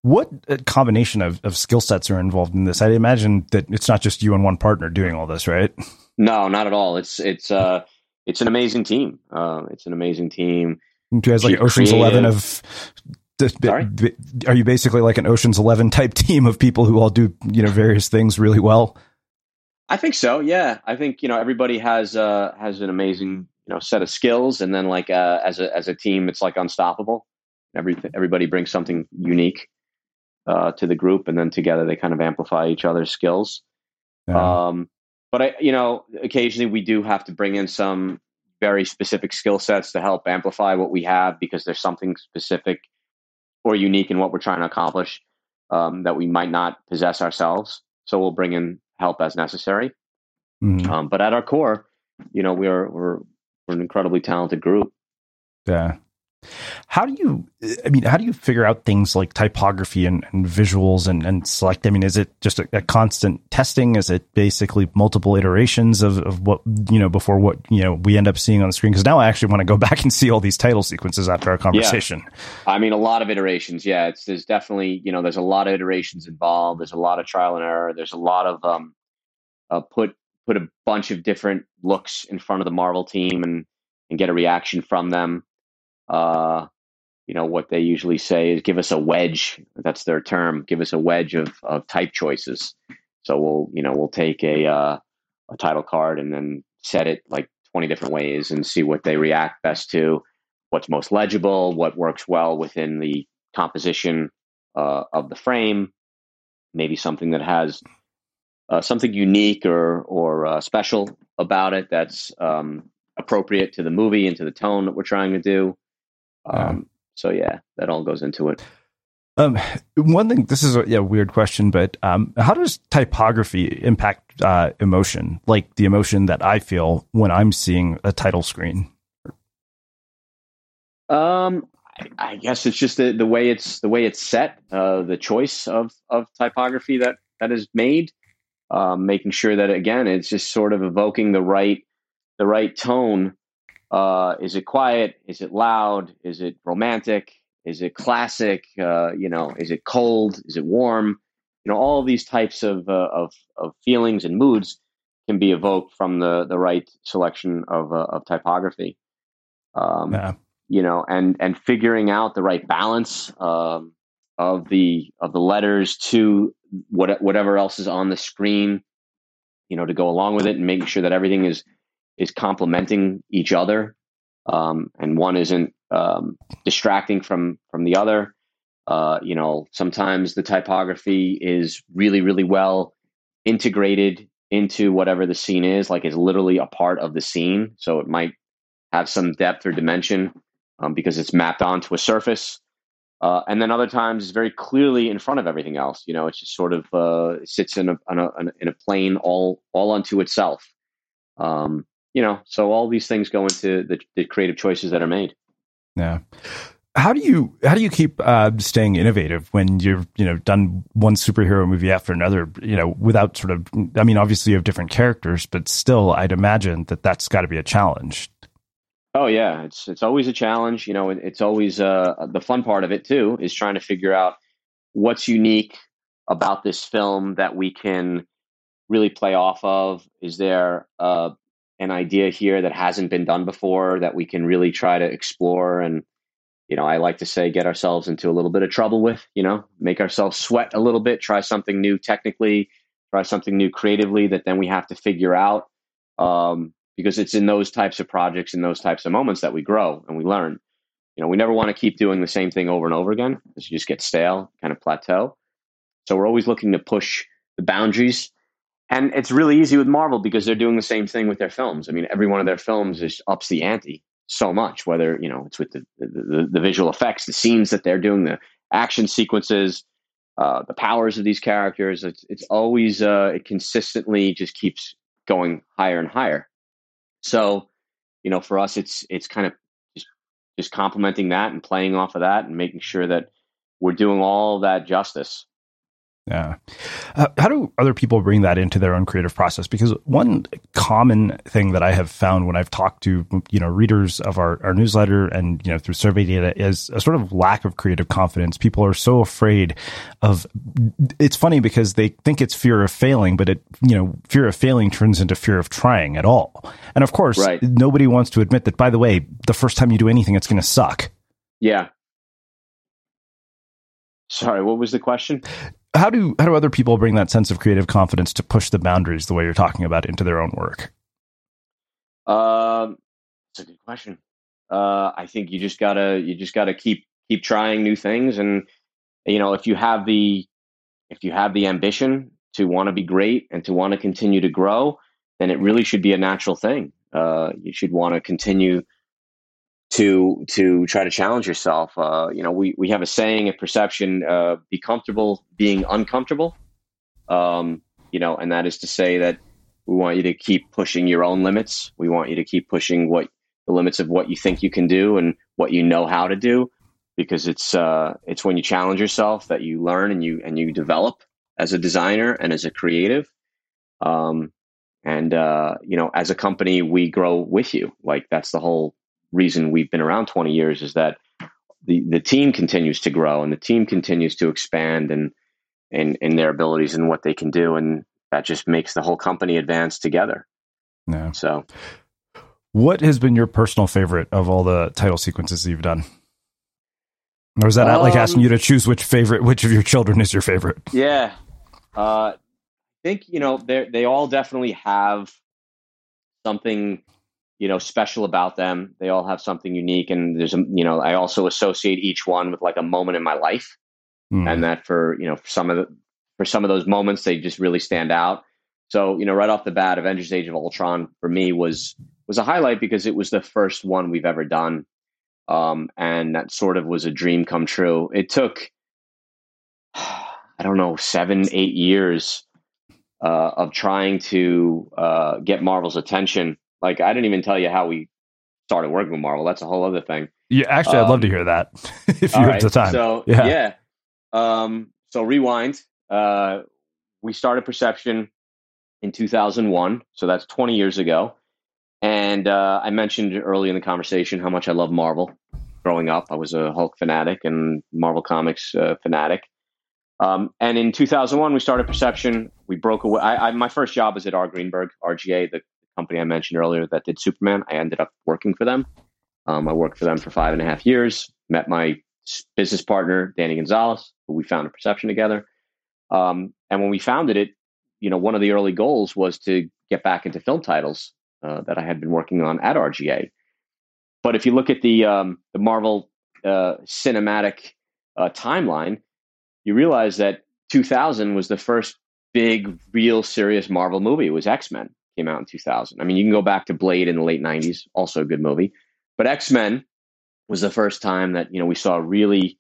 What uh, combination of, of skill sets are involved in this? I imagine that it's not just you and one partner doing all this, right? No, not at all. It's it's uh it's an amazing team. Uh, it's an amazing team. Do you guys like Ocean's creative. Eleven of? Sorry? Are you basically like an Ocean's Eleven type team of people who all do you know various things really well? I think so. Yeah, I think you know everybody has uh, has an amazing you know set of skills, and then like uh, as a as a team, it's like unstoppable. Every everybody brings something unique uh, to the group, and then together they kind of amplify each other's skills. Yeah. Um, but I, you know, occasionally we do have to bring in some very specific skill sets to help amplify what we have because there's something specific or unique in what we're trying to accomplish um, that we might not possess ourselves. So we'll bring in help as necessary. Mm-hmm. Um, but at our core, you know, we're we're we're an incredibly talented group. Yeah. How do you, I mean, how do you figure out things like typography and, and visuals and, and select? I mean, is it just a, a, constant testing? Is it basically multiple iterations of, of what, you know, before what, you know, we end up seeing on the screen? Because now I actually want to go back and see all these title sequences after our conversation. Yeah. I mean, a lot of iterations. Yeah. It's, there's definitely, you know, there's a lot of iterations involved. There's a lot of trial and error. There's a lot of, um, uh, put put a bunch of different looks in front of the Marvel team and and get a reaction from them. Uh, you know what they usually say is give us a wedge. That's their term. Give us a wedge of of type choices. So we'll you know we'll take a uh, a title card and then set it like twenty different ways and see what they react best to. What's most legible? What works well within the composition uh, of the frame? Maybe something that has uh, something unique or or uh, special about it that's um, appropriate to the movie and to the tone that we're trying to do. Um, yeah. So yeah, that all goes into it. Um, one thing, this is a yeah, weird question, but um, how does typography impact uh, emotion? Like the emotion that I feel when I'm seeing a title screen. Um, I, I guess it's just the, the way it's the way it's set, uh, the choice of of typography that that is made um, making sure that again it's just sort of evoking the right the right tone. Uh, is it quiet? Is it loud? Is it romantic? Is it classic? Uh, you know, is it cold? Is it warm? You know, all these types of uh, of of feelings and moods can be evoked from the the right selection of uh, of typography. Um, yeah. You know, and and figuring out the right balance um, of the of the letters to what whatever else is on the screen. You know, to go along with it and making sure that everything is is complementing each other, um, and one isn't um, distracting from from the other. Uh, you know, sometimes the typography is really, really well integrated into whatever the scene is, like it's literally a part of the scene. So it might have some depth or dimension um, because it's mapped onto a surface. Uh, and then other times it's very clearly in front of everything else. You know, it just sort of uh, sits in a, in a, in a plane all all unto itself. Um, you know, so all these things go into the, the creative choices that are made. Yeah how do you how do you keep uh, staying innovative when you're you know done one superhero movie after another you know without sort of I mean obviously you have different characters but still I'd imagine that that's got to be a challenge. Oh yeah, it's it's always a challenge. You know, it's always uh, the fun part of it too is trying to figure out what's unique about this film that we can really play off of. Is there uh, an idea here that hasn't been done before that we can really try to explore and you know, I like to say get ourselves into a little bit of trouble with, you know, make ourselves sweat a little bit, try something new technically, try something new creatively that then we have to figure out. Um, because it's in those types of projects and those types of moments that we grow and we learn. You know, we never want to keep doing the same thing over and over again because you just get stale, kind of plateau. So we're always looking to push the boundaries. And it's really easy with Marvel because they're doing the same thing with their films. I mean, every one of their films is ups the ante so much, whether, you know, it's with the, the, the visual effects, the scenes that they're doing, the action sequences, uh, the powers of these characters. It's, it's always, uh, it consistently just keeps going higher and higher. So, you know, for us, it's, it's kind of just, just complementing that and playing off of that and making sure that we're doing all that justice. Yeah. Uh, how do other people bring that into their own creative process? Because one common thing that I have found when I've talked to, you know, readers of our, our newsletter and, you know, through survey data is a sort of lack of creative confidence. People are so afraid of, it's funny because they think it's fear of failing, but it, you know, fear of failing turns into fear of trying at all. And of course, right. nobody wants to admit that, by the way, the first time you do anything, it's going to suck. Yeah. Sorry, what was the question? How do how do other people bring that sense of creative confidence to push the boundaries the way you're talking about into their own work? Um, it's a good question. Uh, I think you just gotta you just gotta keep keep trying new things, and you know if you have the if you have the ambition to want to be great and to want to continue to grow, then it really should be a natural thing. Uh, you should want to continue to to try to challenge yourself. Uh, you know, we we have a saying at Perception: uh, "Be comfortable being uncomfortable." Um, you know, and that is to say that we want you to keep pushing your own limits. We want you to keep pushing what the limits of what you think you can do and what you know how to do, because it's uh, it's when you challenge yourself that you learn and you and you develop as a designer and as a creative. Um, and uh, you know, as a company, we grow with you. Like that's the whole reason we've been around 20 years is that the, the team continues to grow and the team continues to expand and in, in their abilities and what they can do. And that just makes the whole company advance together. Yeah. So what has been your personal favorite of all the title sequences you've done? Or is that um, like asking you to choose which favorite, which of your children is your favorite? Yeah. Uh, I think, you know, they they all definitely have something you know special about them. They all have something unique and there's a you know i also associate each one with like a moment in my life. Mm. and that for you know for some of the for some of those moments they just really stand out. So you know right off the bat avengers age of ultron for me was was a highlight because it was the first one we've ever done. Um, and that sort of was a dream come true. It took i don't know seven eight years uh, of trying to uh, get marvel's attention like I didn't even tell you how we started working with Marvel. That's a whole other thing. Yeah, actually, um, I'd love to um, hear that if you have right, the time. So yeah, yeah. Um, so rewind. Uh, we started Perception in 2001, so that's 20 years ago. And uh, I mentioned early in the conversation how much I love Marvel. Growing up, I was a Hulk fanatic and Marvel Comics uh, fanatic. Um, and in 2001, we started Perception we broke away. I, I, my first job was at R. Greenberg, RGA, the company I mentioned earlier that did Superman. I ended up working for them. Um, I worked for them for five and a half years. Met my business partner, Danny Gonzalez, who we founded Perception together. Um, and when we founded it, you know, one of the early goals was to get back into film titles uh, that I had been working on at RGA. But if you look at the um, the Marvel uh, cinematic uh, timeline, you realize that 2000 was the first big, real, serious Marvel movie. It was X Men came out in 2000. I mean, you can go back to Blade in the late 90s, also a good movie, but X Men was the first time that you know we saw really,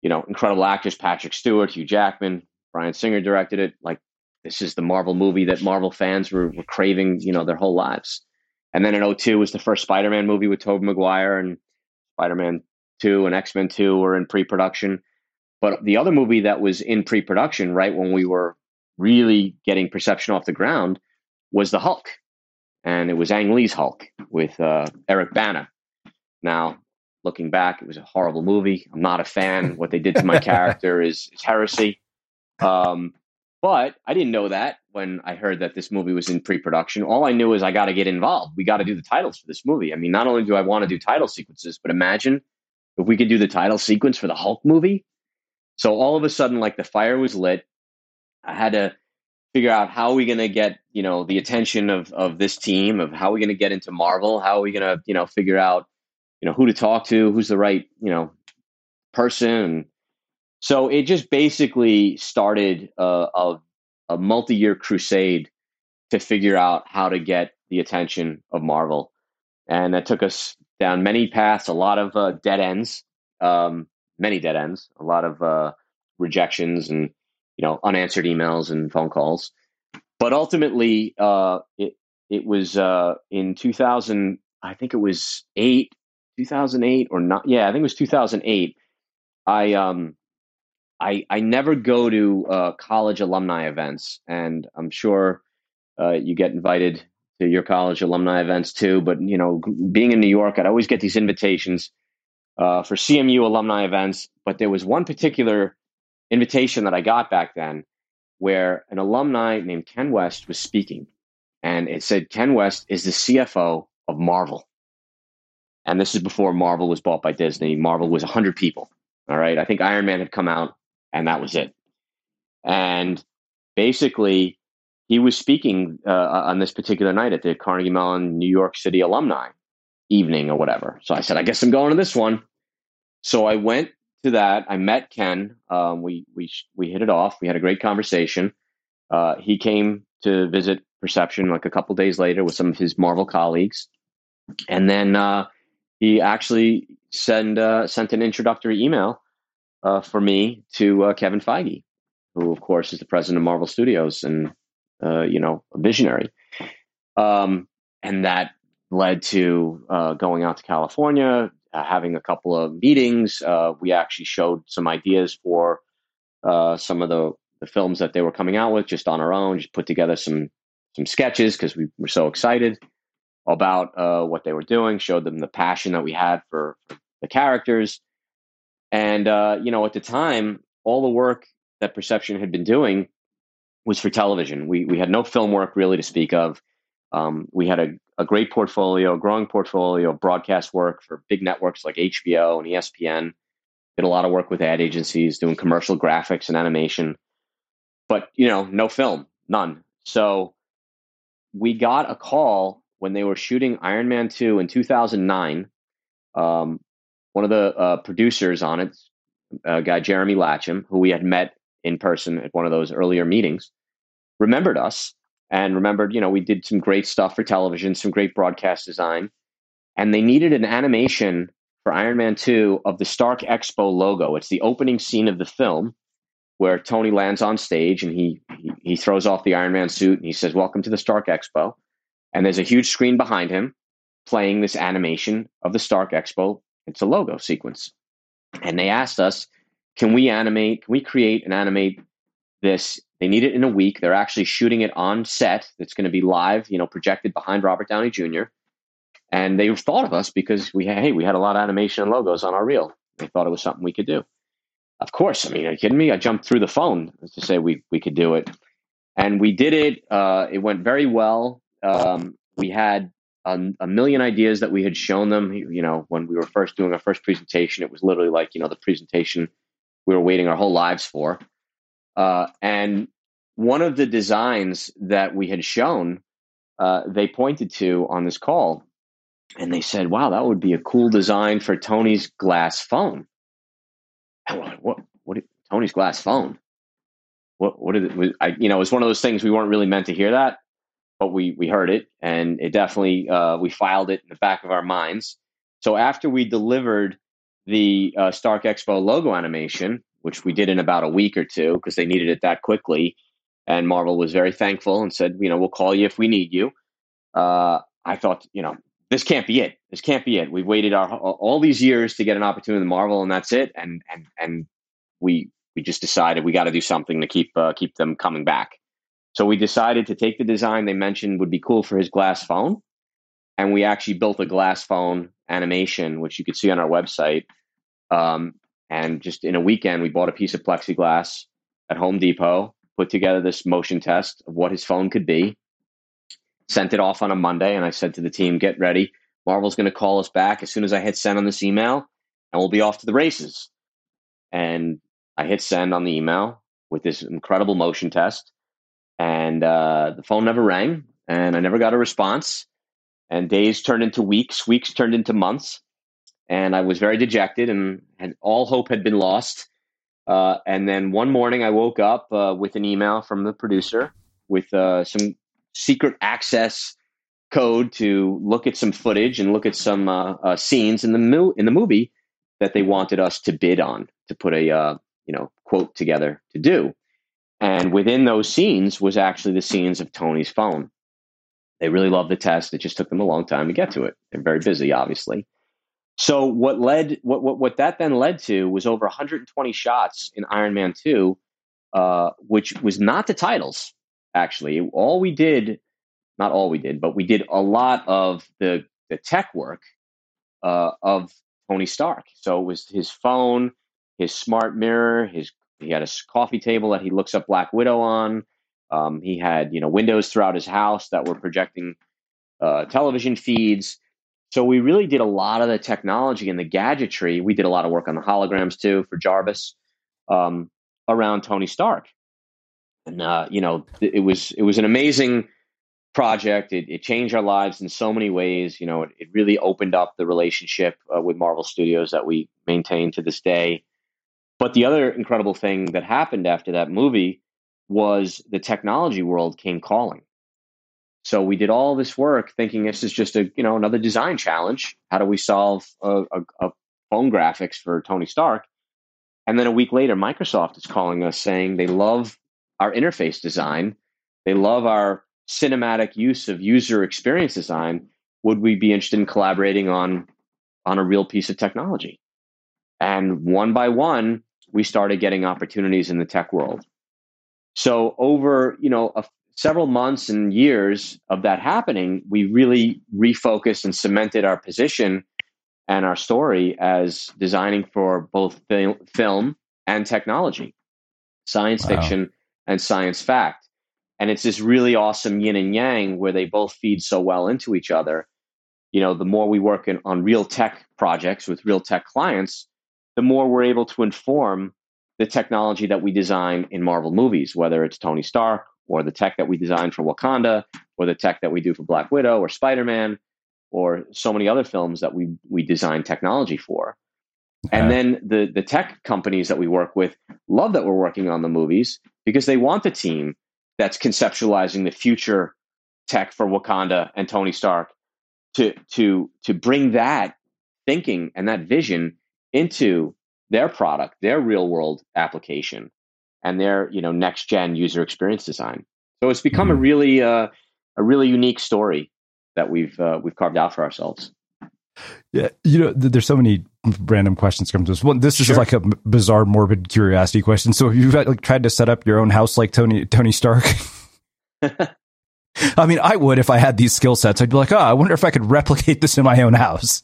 you know, incredible actors: Patrick Stewart, Hugh Jackman, Bryan Singer directed it. Like this is the Marvel movie that Marvel fans were, were craving, you know, their whole lives. And then in 02 was the first Spider-Man movie with Tobey Maguire and Spider-Man 2 and X-Men 2 were in pre-production. But the other movie that was in pre-production right when we were really getting perception off the ground was the Hulk. And it was Ang Lee's Hulk with uh, Eric Bana. Now, looking back, it was a horrible movie. I'm not a fan. What they did to my character is, is heresy. Um, but I didn't know that when I heard that this movie was in pre-production. All I knew is I got to get involved. We got to do the titles for this movie. I mean, not only do I want to do title sequences, but imagine if we could do the title sequence for the Hulk movie. So all of a sudden, like the fire was lit. I had to figure out how are we going to get you know the attention of of this team of how are we going to get into Marvel. How are we going to you know figure out you know who to talk to, who's the right you know person. So it just basically started uh, a, a multi-year crusade to figure out how to get the attention of Marvel, and that took us down many paths, a lot of uh, dead ends, um, many dead ends, a lot of uh, rejections, and you know unanswered emails and phone calls. But ultimately, uh, it it was uh, in 2000. I think it was eight, 2008 or not. Yeah, I think it was 2008. I um I I never go to uh, college alumni events, and I'm sure uh, you get invited to your college alumni events too. But you know, being in New York, I'd always get these invitations uh, for CMU alumni events. But there was one particular invitation that I got back then, where an alumni named Ken West was speaking, and it said Ken West is the CFO of Marvel. And this is before Marvel was bought by Disney. Marvel was 100 people. All right. I think Iron Man had come out and that was it. And basically, he was speaking uh, on this particular night at the Carnegie Mellon New York City alumni evening or whatever. So I said, I guess I'm going to this one. So I went to that. I met Ken. Um, we we we hit it off. We had a great conversation. Uh, he came to visit Perception like a couple days later with some of his Marvel colleagues, and then uh, he actually send uh, sent an introductory email uh, for me to uh, Kevin Feige, who of course is the president of Marvel Studios and uh, you know a visionary, um, and that led to going out to California, uh, having a couple of meetings. we actually showed some ideas for some of the the films that they were coming out with just on our own. Just put together some some sketches because we were so excited about uh, what they were doing. Showed them the passion that we had for, for the characters, and, uh, you know, at the time, all the work that Perception had been doing was for television. We, we had no film work really to speak of. Um, we had a, a great portfolio, a growing portfolio of broadcast work for big networks like HBO and ESPN. Did a lot of work with ad agencies, doing commercial graphics and animation. But, you know, no film, none. So we got a call when they were shooting Iron Man 2 in 2009 um, one of the uh, producers on it, a guy Jeremy Latcham, who we had met in person at one of those earlier meetings, remembered us and remembered, you know, we did some great stuff for television, some great broadcast design, and they needed an animation for Iron Man 2 of the Stark Expo logo. It's the opening scene of the film where Tony lands on stage and he, he, throws off the Iron Man suit and he says, "Welcome to the Stark Expo." And there's a huge screen behind him playing this animation of the Stark Expo it's a logo sequence. And they asked us, can we animate, can we create and animate this? They need it in a week. They're actually shooting it on set. It's going to be live, you know, projected behind Robert Downey Jr. And they thought of us because we hey, we had a lot of animation and logos on our reel. They thought it was something we could do. Of course, I mean, are you kidding me? I jumped through the phone to say we we could do it. and we did it. Uh, it went very well. Um, we had a, a, million ideas that we had shown them. You know, when we were first doing our first presentation, it was literally like you know the presentation we were waiting our whole lives for. Uh, and one of the designs that we had shown, uh, they pointed to on this call, and they said, "Wow, that would be a cool design for Tony's glass phone." And we're like, "What? What? Tony's glass phone? What? What did it? I, you know, it was one of those things we weren't really meant to hear that, but we we heard it, and it definitely uh, we filed it in the back of our minds. So after we delivered the uh, Stark Expo logo animation, which we did in about a week or two because they needed it that quickly. And Marvel was very thankful and said, you know, we'll call you if we need you. Uh, I thought, you know, this can't be it. This can't be it. We've waited our all these years to get an opportunity in Marvel, and that's it. And and and we we just decided we got to do something to keep uh, keep them coming back. So we decided to take the design they mentioned would be cool for his glass phone, and we actually built a glass phone animation, which you could see on our website. Um, and just in a weekend, we bought a piece of plexiglass at Home Depot, put together this motion test of what his phone could be, sent it off on a Monday, and I said to the team, "Get ready. Marvel's going to call us back as soon as I hit send on this email, and we'll be off to the races." And I hit send on the email with this incredible motion test, and uh, the phone never rang, and I never got a response. And days turned into weeks, weeks turned into months, and I was very dejected, and, all hope had been lost. Uh, and then one morning, I woke up uh, with an email from the producer with uh, some secret access code to look at some footage and look at some uh, uh, scenes in the mo- in the movie that they wanted us to bid on to put a uh, you know quote together to do. And within those scenes was actually the scenes of Tony's phone. They really loved the test. It just took them a long time to get to it. They're very busy, obviously. So what led what what, what that then led to was over 120 shots in Iron Man 2, uh, which was not the titles. Actually, all we did, not all we did, but we did a lot of the the tech work uh, of Tony Stark. So it was his phone, his smart mirror, his he had a coffee table that he looks up Black Widow on. Um, he had you know windows throughout his house that were projecting uh, television feeds. So we really did a lot of the technology and the gadgetry. We did a lot of work on the holograms too for Jarvis um, around Tony Stark, and uh, you know it was it was an amazing project. It, it, changed our lives in so many ways. You know, it, it really opened up the relationship uh, with Marvel Studios that we maintain to this day. But the other incredible thing that happened after that movie was the technology world came calling. So we did all this work thinking this is just a you know another design challenge. How do we solve a, a, a phone graphics for Tony Stark? And then a week later, Microsoft is calling us saying they love our interface design. They love our cinematic use of user experience design. Would we be interested in collaborating on on a real piece of technology? And one by one, we started getting opportunities in the tech world. So over you know a several months and years of that happening, we really refocused and cemented our position and our story as designing for both fil- film and technology, science wow. fiction and science fact. And it's this really awesome yin and yang where they both feed so well into each other. You know, the more we work in, on real tech projects with real tech clients, the more we're able to inform the technology that we design in Marvel movies, whether it's Tony Stark or the tech that we designed for Wakanda, or the tech that we do for Black Widow or Spider Man, or so many other films that we we design technology for. Okay. And then the the tech companies that we work with love that we're working on the movies because they want the team that's conceptualizing the future tech for Wakanda and Tony Stark to to to bring that thinking and that vision into their product, their real world application and their you know next gen user experience design. So it's become mm-hmm. a really uh, a really unique story that we've uh, we've carved out for ourselves. Yeah, you know, there's so many random questions come to us. One, this is sure. like a bizarre, morbid curiosity question. So, you've like tried to set up your own house like Tony Tony Stark. I mean, I would if I had these skill sets. I'd be like, oh, I wonder if I could replicate this in my own house.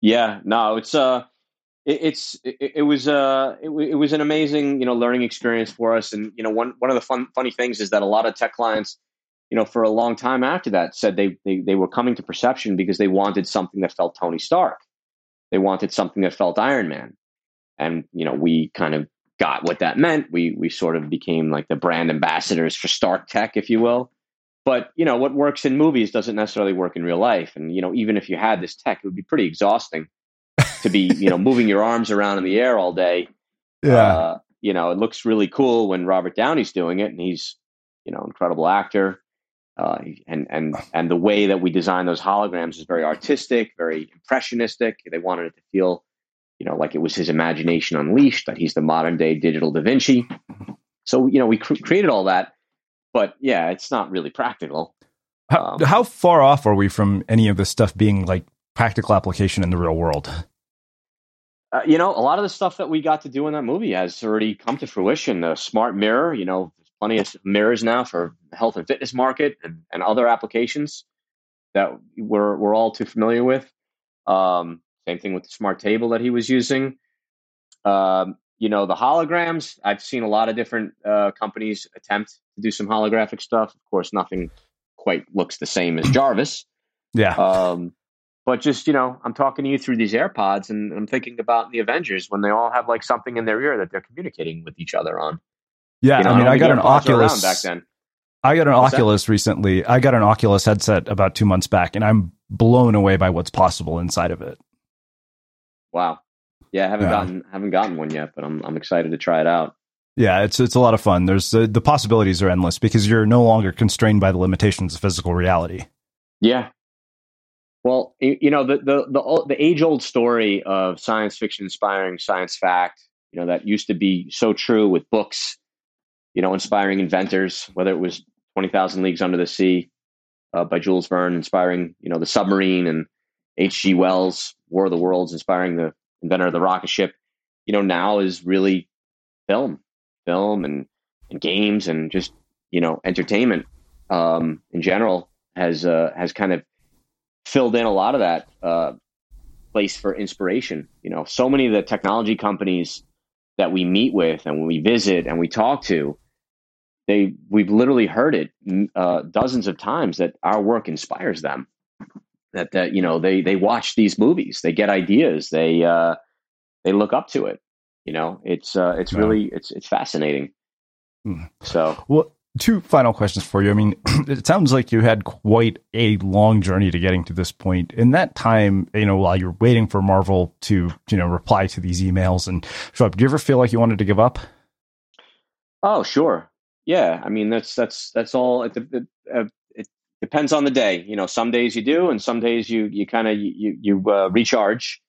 Yeah, no, it's uh, it, it's it, it was uh it, it, was an amazing you know learning experience for us, and you know one one of the fun funny things is that a lot of tech clients, you know, for a long time after that said they they they were coming to Perception because they wanted something that felt Tony Stark, they wanted something that felt Iron Man, and you know we kind of got what that meant. We we sort of became like the brand ambassadors for Stark Tech, if you will. But you know what works in movies doesn't necessarily work in real life, and you know even if you had this tech, it would be pretty exhausting to be you know moving your arms around in the air all day. Yeah. Uh, you know, it looks really cool when Robert Downey's doing it, and he's you know incredible actor. Uh, and and and the way that we design those holograms is very artistic, very impressionistic. They wanted it to feel, you know, like it was his imagination unleashed. That he's the modern day digital Da Vinci. So you know, we cr- created all that, but yeah, it's not really practical. How, um, how far off are we from any of this stuff being like practical application in the real world? Uh, you know, a lot of the stuff that we got to do in that movie has already come to fruition. The smart mirror, you know, there's plenty of mirrors now for health and fitness market and, and other applications that we're we're all too familiar with. Um, same thing with the smart table that he was using. Um, you know, the holograms. I've seen a lot of different uh, companies attempt to do some holographic stuff. Of course, nothing quite looks the same as Jarvis. Yeah. Um, but just, you know, I'm talking to you through these AirPods and I'm thinking about the Avengers when they all have like something in their ear that they're communicating with each other on. Yeah. You know, I mean, I, got an Oculus back then. I got an what's Oculus that? recently. I got an Oculus headset about two months back and I'm blown away by what's possible inside of it. Wow. Yeah. I haven't yeah. gotten, haven't gotten one yet, but I'm, I'm excited to try it out. Yeah, it's it's a lot of fun. There's uh, the possibilities are endless because you're no longer constrained by the limitations of physical reality. Yeah, well, you know the the the, the age old story of science fiction inspiring science fact. You know that used to be so true with books. You know, inspiring inventors, whether it was Twenty Thousand Leagues Under the Sea uh, by Jules Verne, inspiring you know the submarine, and H.G. Wells, War of the Worlds, inspiring the inventor of the rocket ship. You know, now is really film, film, and and games, and just you know entertainment um, in general has uh, has kind of filled in a lot of that uh, place for inspiration. You know, so many of the technology companies that we meet with and we visit and we talk to, they we've literally heard it uh, dozens of times that our work inspires them. That that you know they they watch these movies, they get ideas, they uh, they look up to it. You know, it's uh, it's really it's it's fascinating. Mm. So well, two final questions for you. I mean, it sounds like you had quite a long journey to getting to this point. In that time, you know, while you're waiting for Marvel to, you know, reply to these emails and show up, do you ever feel like you wanted to give up? Oh, sure. Yeah. I mean, that's, that's, that's all. It, it, uh, it depends on the day. You know, some days you do, and some days you, you kind of, you, you uh, recharge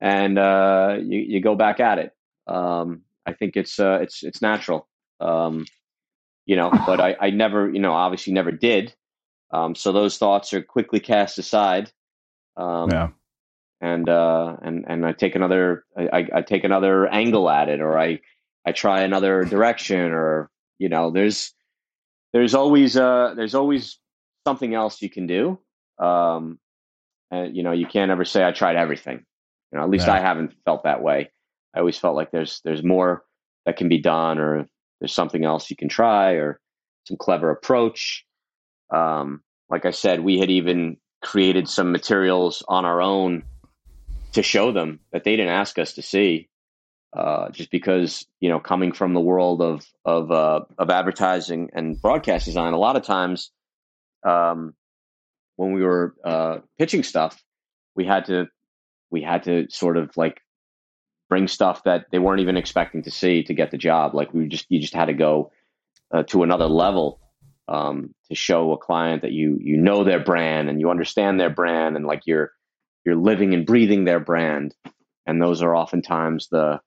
and uh, you, you go back at it. Um, I think it's, uh, it's, it's natural. Um, you know, but I, I never, you know, obviously never did. Um, so those thoughts are quickly cast aside. Um, yeah. And, uh, and, and I take another, I, I take another angle at it, or I, I try another direction, or, you know, there's, there's always, uh, there's always something else you can do. Um, and, you know, you can't ever say I tried everything. You know, at least yeah. I haven't felt that way. I always felt like there's, there's more that can be done, or there's something else you can try or some clever approach. Um, like I said, we had even created some materials on our own to show them that they didn't ask us to see. Uh, just because you know, coming from the world of of uh, of advertising and broadcast design, a lot of times um, when we were uh, pitching stuff, we had to we had to sort of like bring stuff that they weren't even expecting to see to get the job. Like we just you just had to go uh, to another level um, to show a client that you you know their brand and you understand their brand and like you're you're living and breathing their brand. And those are oftentimes the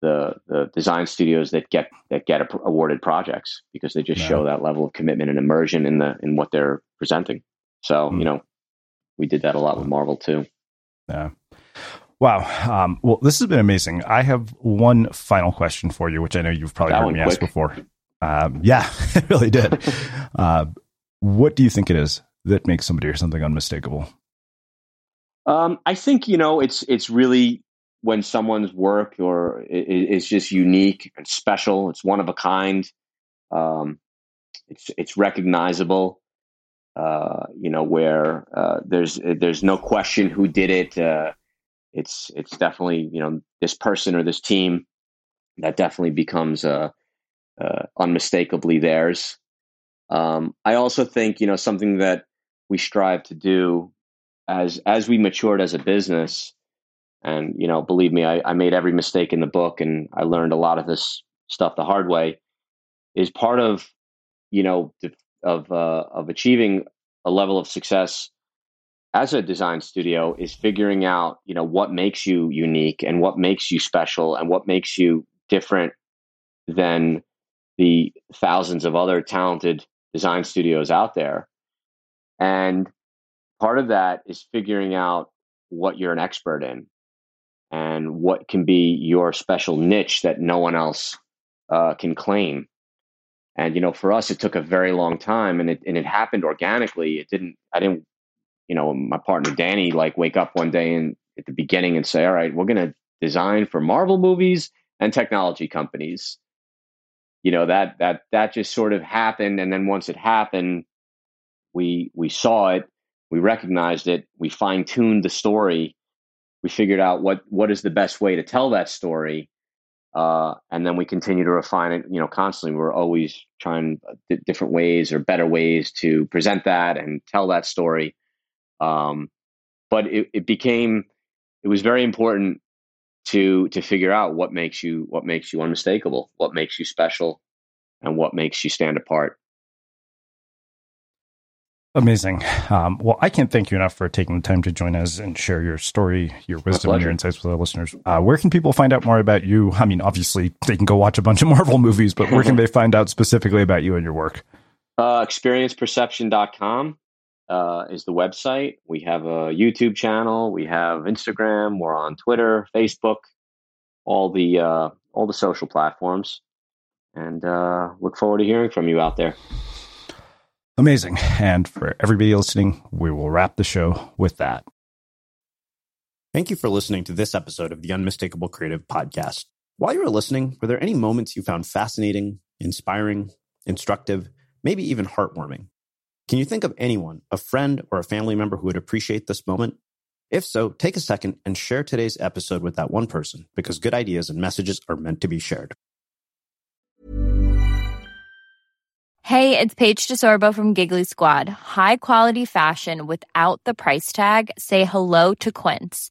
the the design studios that get that get awarded projects because they just show that level of commitment and immersion in the in what they're presenting. So mm. you know, we did that a lot with Marvel too. Yeah. Wow. Um, well, this has been amazing. I have one final question for you, which I know you've probably that heard me quick. ask before. Um, yeah, it really did. uh, what do you think it is that makes somebody or something unmistakable? Um, I think you know it's it's really when someone's work or is just unique and special. It's one of a kind. Um, it's it's recognizable. Uh, you know where uh, there's there's no question who did it. Uh, it's it's definitely you know this person or this team that definitely becomes uh, uh, unmistakably theirs. Um, I also think you know something that we strive to do as as we matured as a business, and you know, believe me, I, I made every mistake in the book, and I learned a lot of this stuff the hard way. Is part of you know of uh, of achieving a level of success as a design studio is figuring out you know what makes you unique and what makes you special and what makes you different than the thousands of other talented design studios out there and part of that is figuring out what you're an expert in and what can be your special niche that no one else uh, can claim and you know, for us, it took a very long time, and it and it happened organically. It didn't. I didn't. You know, my partner Danny like wake up one day and at the beginning and say, "All right, we're going to design for Marvel movies and technology companies." You know that that that just sort of happened, and then once it happened, we we saw it, we recognized it, we fine tuned the story, we figured out what what is the best way to tell that story, uh, and then we continue to refine it, you know, constantly. We're always trying uh, different ways or better ways to present that and tell that story. Um, but it, it became, it was very important to to figure out what makes you what makes you unmistakable, what makes you special, and what makes you stand apart. Amazing. Um, well, I can't thank you enough for taking the time to join us and share your story, your wisdom, and your insights with our listeners. Uh, where can people find out more about you? I mean, obviously, they can go watch a bunch of Marvel movies, but where can they find out specifically about you and your work? Uh, experienceperception.com uh, is the website. We have a YouTube channel. We have Instagram. We're on Twitter, Facebook, all the uh, all the social platforms, and uh, look forward to hearing from you out there. Amazing. And for everybody listening, we will wrap the show with that. Thank you for listening to this episode of the Unmistakable Creative Podcast. While you were listening, were there any moments you found fascinating, inspiring, instructive, maybe even heartwarming? Can you think of anyone, a friend or a family member who would appreciate this moment? If so, take a second and share today's episode with that one person because good ideas and messages are meant to be shared. Hey, it's Paige DeSorbo from Giggly Squad. High quality fashion without the price tag. Say hello to Quince.